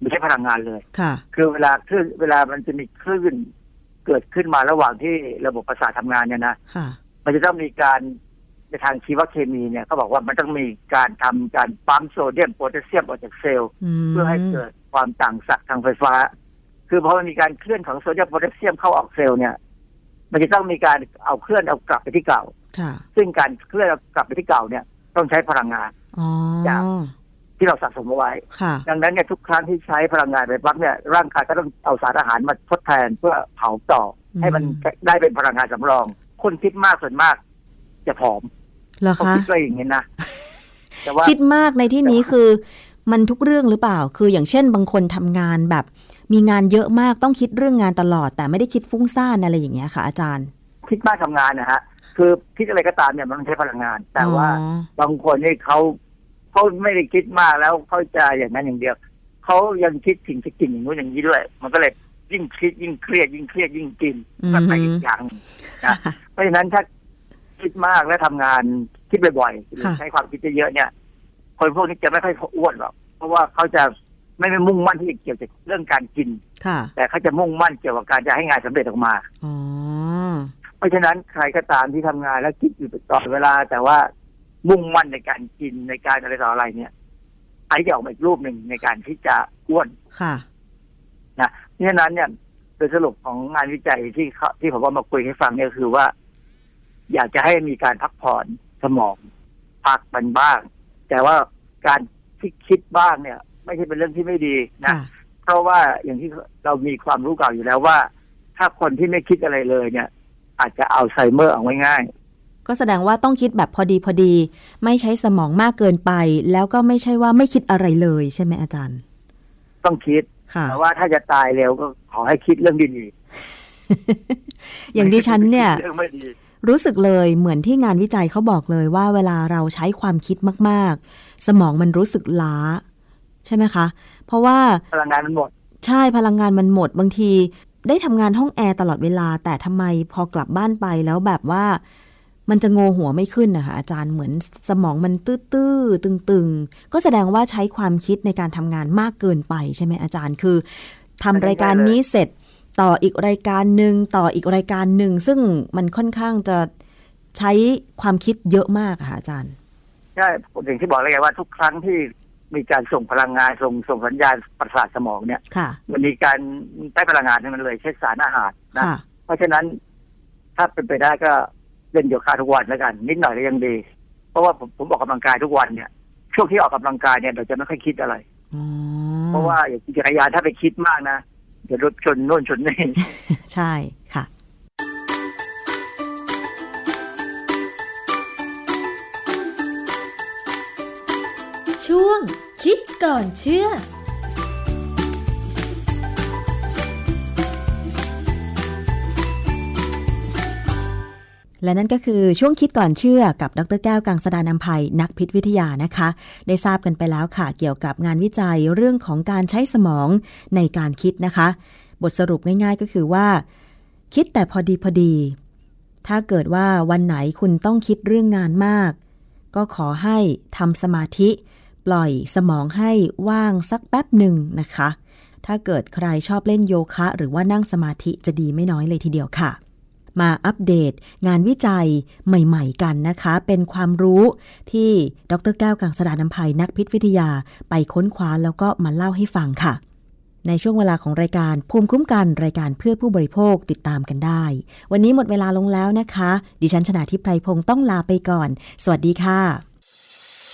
ไม่ใช่พลังงานเลยค่ะ คือเวลาคลื่นเวลามันจะมีคลื่นเกิดขึ้นมาระหว่างที่ระบบประสาททำงานเนี่ยนะค่ะมันจะต้องมีการในทางชีวเคมีเนี่ยเขาบอกว่ามันต้องมีการทำการปั๊มโซเดียมโพแทสเซียมออกจากเซลล์อืมเพื่อให้เกิดความต่างศักย์ทางไฟฟ้า คือพอมันมีการเคลื่อนของโซเดียมโพแทสเซียมเข้าออกเซลล์เนี่ย มันจะต้องมีการเอาเคลื่อนเอากลับไปที่เก่าค่ะซึ่งการเคลื่อนเอากลับไปที่เก่าเนี่ย ต้องใช้พลังงานอ๋อจากที่เราสะสมเอาไว้ค่ะดังนั้นเนี่ยทุกครั้งที่ใช้พลังงานไปปั๊บเนี่ยร่างกายก็ต้องเอาสารอาหารมาทดแทนเพื่อเผาต่ออมให้มันได้เป็นพลังงานสำรอง คนคิดมากส่วนมาก จะผอมเหรอเขาคะคิดว่าอย่างนี้นะแต่ว่าคิดมากในที่นี้คือ มันทุกเรื่องหรือเปล่า คืออย่างเช่น บางคนทำงานแบบ มีงานเยอะมากต้องคิดเรื่องงานตลอด แต่ไม่ได้คิดฟุ้งซ่านอะไรอย่างเงี้ยค่ะ อาจารย์ คิดมากทำงานนะฮะ คือคิดอะไรก็ตามเนี่ยมันต้องใช้พลังงาน แต่ว่าอ๋อบางคนนี่เขาเขาไม่ได้คิดมากแล้วเขาจะอย่างนั้นอย่างเดียวเขายังคิดถึงจะกินอย่างนู้นอย่างนี้ด้วย มันก็เลยยิ่งคิดยิ่งเครียดยิ่งเครียดยิ่งกินก็ไปอีกอย่างหนึ่งค่ะเพราะฉะนั้นถ้าคิดมากและทำงานคิดบ่อยๆหรือค่ะใช้ความคิดเยอะๆเนี่ย คนพวกนี้จะไม่ค่อยอ้วนหรอกเพราะว่าเขาจะไม่ไม่มุ่งมั่นที่เกี่ยวกับเรื่องการกินค่ะแต่เขาจะมุ่งมั่นเกี่ยวกับการจะให้งานสำเร็จออกมาอ๋อ เพราะฉะนั้นใครก็ตามที่ทำงานแล้วคิดอยู่ตลอดเวลา แต่ว่ามุ่งมั่นในการกินในการอะไรต่ออะไรเนี่ยไอ้จะออกมาอีกรูปหนึ่งในการที่จะอ้วนค่ะนะเพราะฉะนั้นเนี่ยโดยสรุปของงานวิจัยที่เขาที่ผมว่ามาคุยให้ฟังเนี่ยคือว่า อยากจะให้มีการพักผ่อนสมองพักมันบ้าง แต่ว่าการที่คิดบ้างเนี่ย ไม่ใช่เป็นเรื่องที่ไม่ดีนะค่ะเพราะว่าอย่างที่เรามีความรู้เก่าอยู่แล้วว่า ถ้าคนที่ไม่คิดอะไรเลยเนี่ย อาจจะอัลไซเมอร์เอาง่ายก็แสดงว่าต้องคิดแบบพอดีพอดี ไม่ใช้สมองมากเกินไป แล้วก็ไม่ใช่ว่าไม่คิดอะไรเลยใช่ไหมอาจารย์ๆต้องคิดค่ะแต่ว่าถ้าจะตายเร็วก็ขอให้คิดเรื่องดีๆอย่างดิฉันเนี่ยเรื่องไม่ดีรู้สึกเลยเหมือนที่งานวิจัยเขาบอกเลยว่าเวลาเราใช้ความคิดมาก ๆ สมองมันรู้สึกล้า ใช่ไหมคะ เพราะว่าพลังงานมันหมด ใช่พลังงานมันหมดบางที ได้ทำงานห้องแอร์ตลอดเวลา แต่ทำไมพอกลับบ้านไปแล้วแบบว่า มันจะโงหัวไม่ขึ้นนะคะอาจารย์เหมือนสมองมันตื้อๆตึงๆ ก็แสดงว่าใช้ความคิดในการทำงานมากเกินไปใช่ไหมอาจารย์คือทำรายการนี้เสร็จต่ออีกรายการหนึ่งต่ออีกรายการหนึ่ง ซึ่งมันค่อนข้างจะใช้ความคิดเยอะมากค่ะอาจารย์ ใช่อย่างที่บอกเลยไงว่าทุกครั้งที่ มีการส่งพลังงานส่งส่งสัญญาณประสาทสมองเนี่ยค่ะมันมีการได้พลังงานทั้งนั้นเลยใช้สารอาหารนะค่ะเพราะฉะนั้น ถ้าเป็นไปได้ก็เล่นโยคะทุกวันแล้วกัน นิดหน่อยก็ยังดี เพราะว่าผมผมออกกำลังกายทุกวันเนี่ย ช่วงที่ออกกำลังกายเนี่ยเราจะไม่ค่อยคิดอะไรอ๋อเพราะว่าอย่างขี่จักรยานถ้าไปคิดมากนะเดี๋ยวรถชนโน่นชนนี่ใช่ค่ะ คิดก่อนเชื่อและนั่นก็คือช่วงคิดก่อนเชื่อกับดรแก้วกังสดานนภัยนักพิษวิทยานะคะ ได้ทราบกันไปแล้วค่ะเกี่ยวกับงานวิจัยเรื่องของการใช้สมองในการคิดนะคะ บทสรุปง่ายๆก็คือว่า คิดแต่พอดีพอดี ถ้าเกิดว่าวันไหนคุณต้องคิดเรื่องงานมาก ก็ขอให้ทำสมาธิ ปล่อยสมองให้ว่างสักแป๊บหนึ่งนะคะ ถ้าเกิดใครชอบเล่นโยคะ หรือว่านั่งสมาธิจะดีไม่น้อยเลยทีเดียวค่ะ มาอัปเดตงานวิจัยใหม่ ๆ กันนะคะ เป็นความรู้ที่ดรแก้วกังสดานนภัยนักพิษวิทยาไปค้นคว้าแล้วก็มาเล่าให้ฟังค่ะในช่วงเวลาของรายการภูมิคุ้มกันรายการเพื่อผู้บริโภคติดตามกันได้ วันนี้หมดเวลาลงแล้วนะคะ ดิฉันชนะทิพไพรพงศ์ต้องลาไปก่อน สวัสดีค่ะ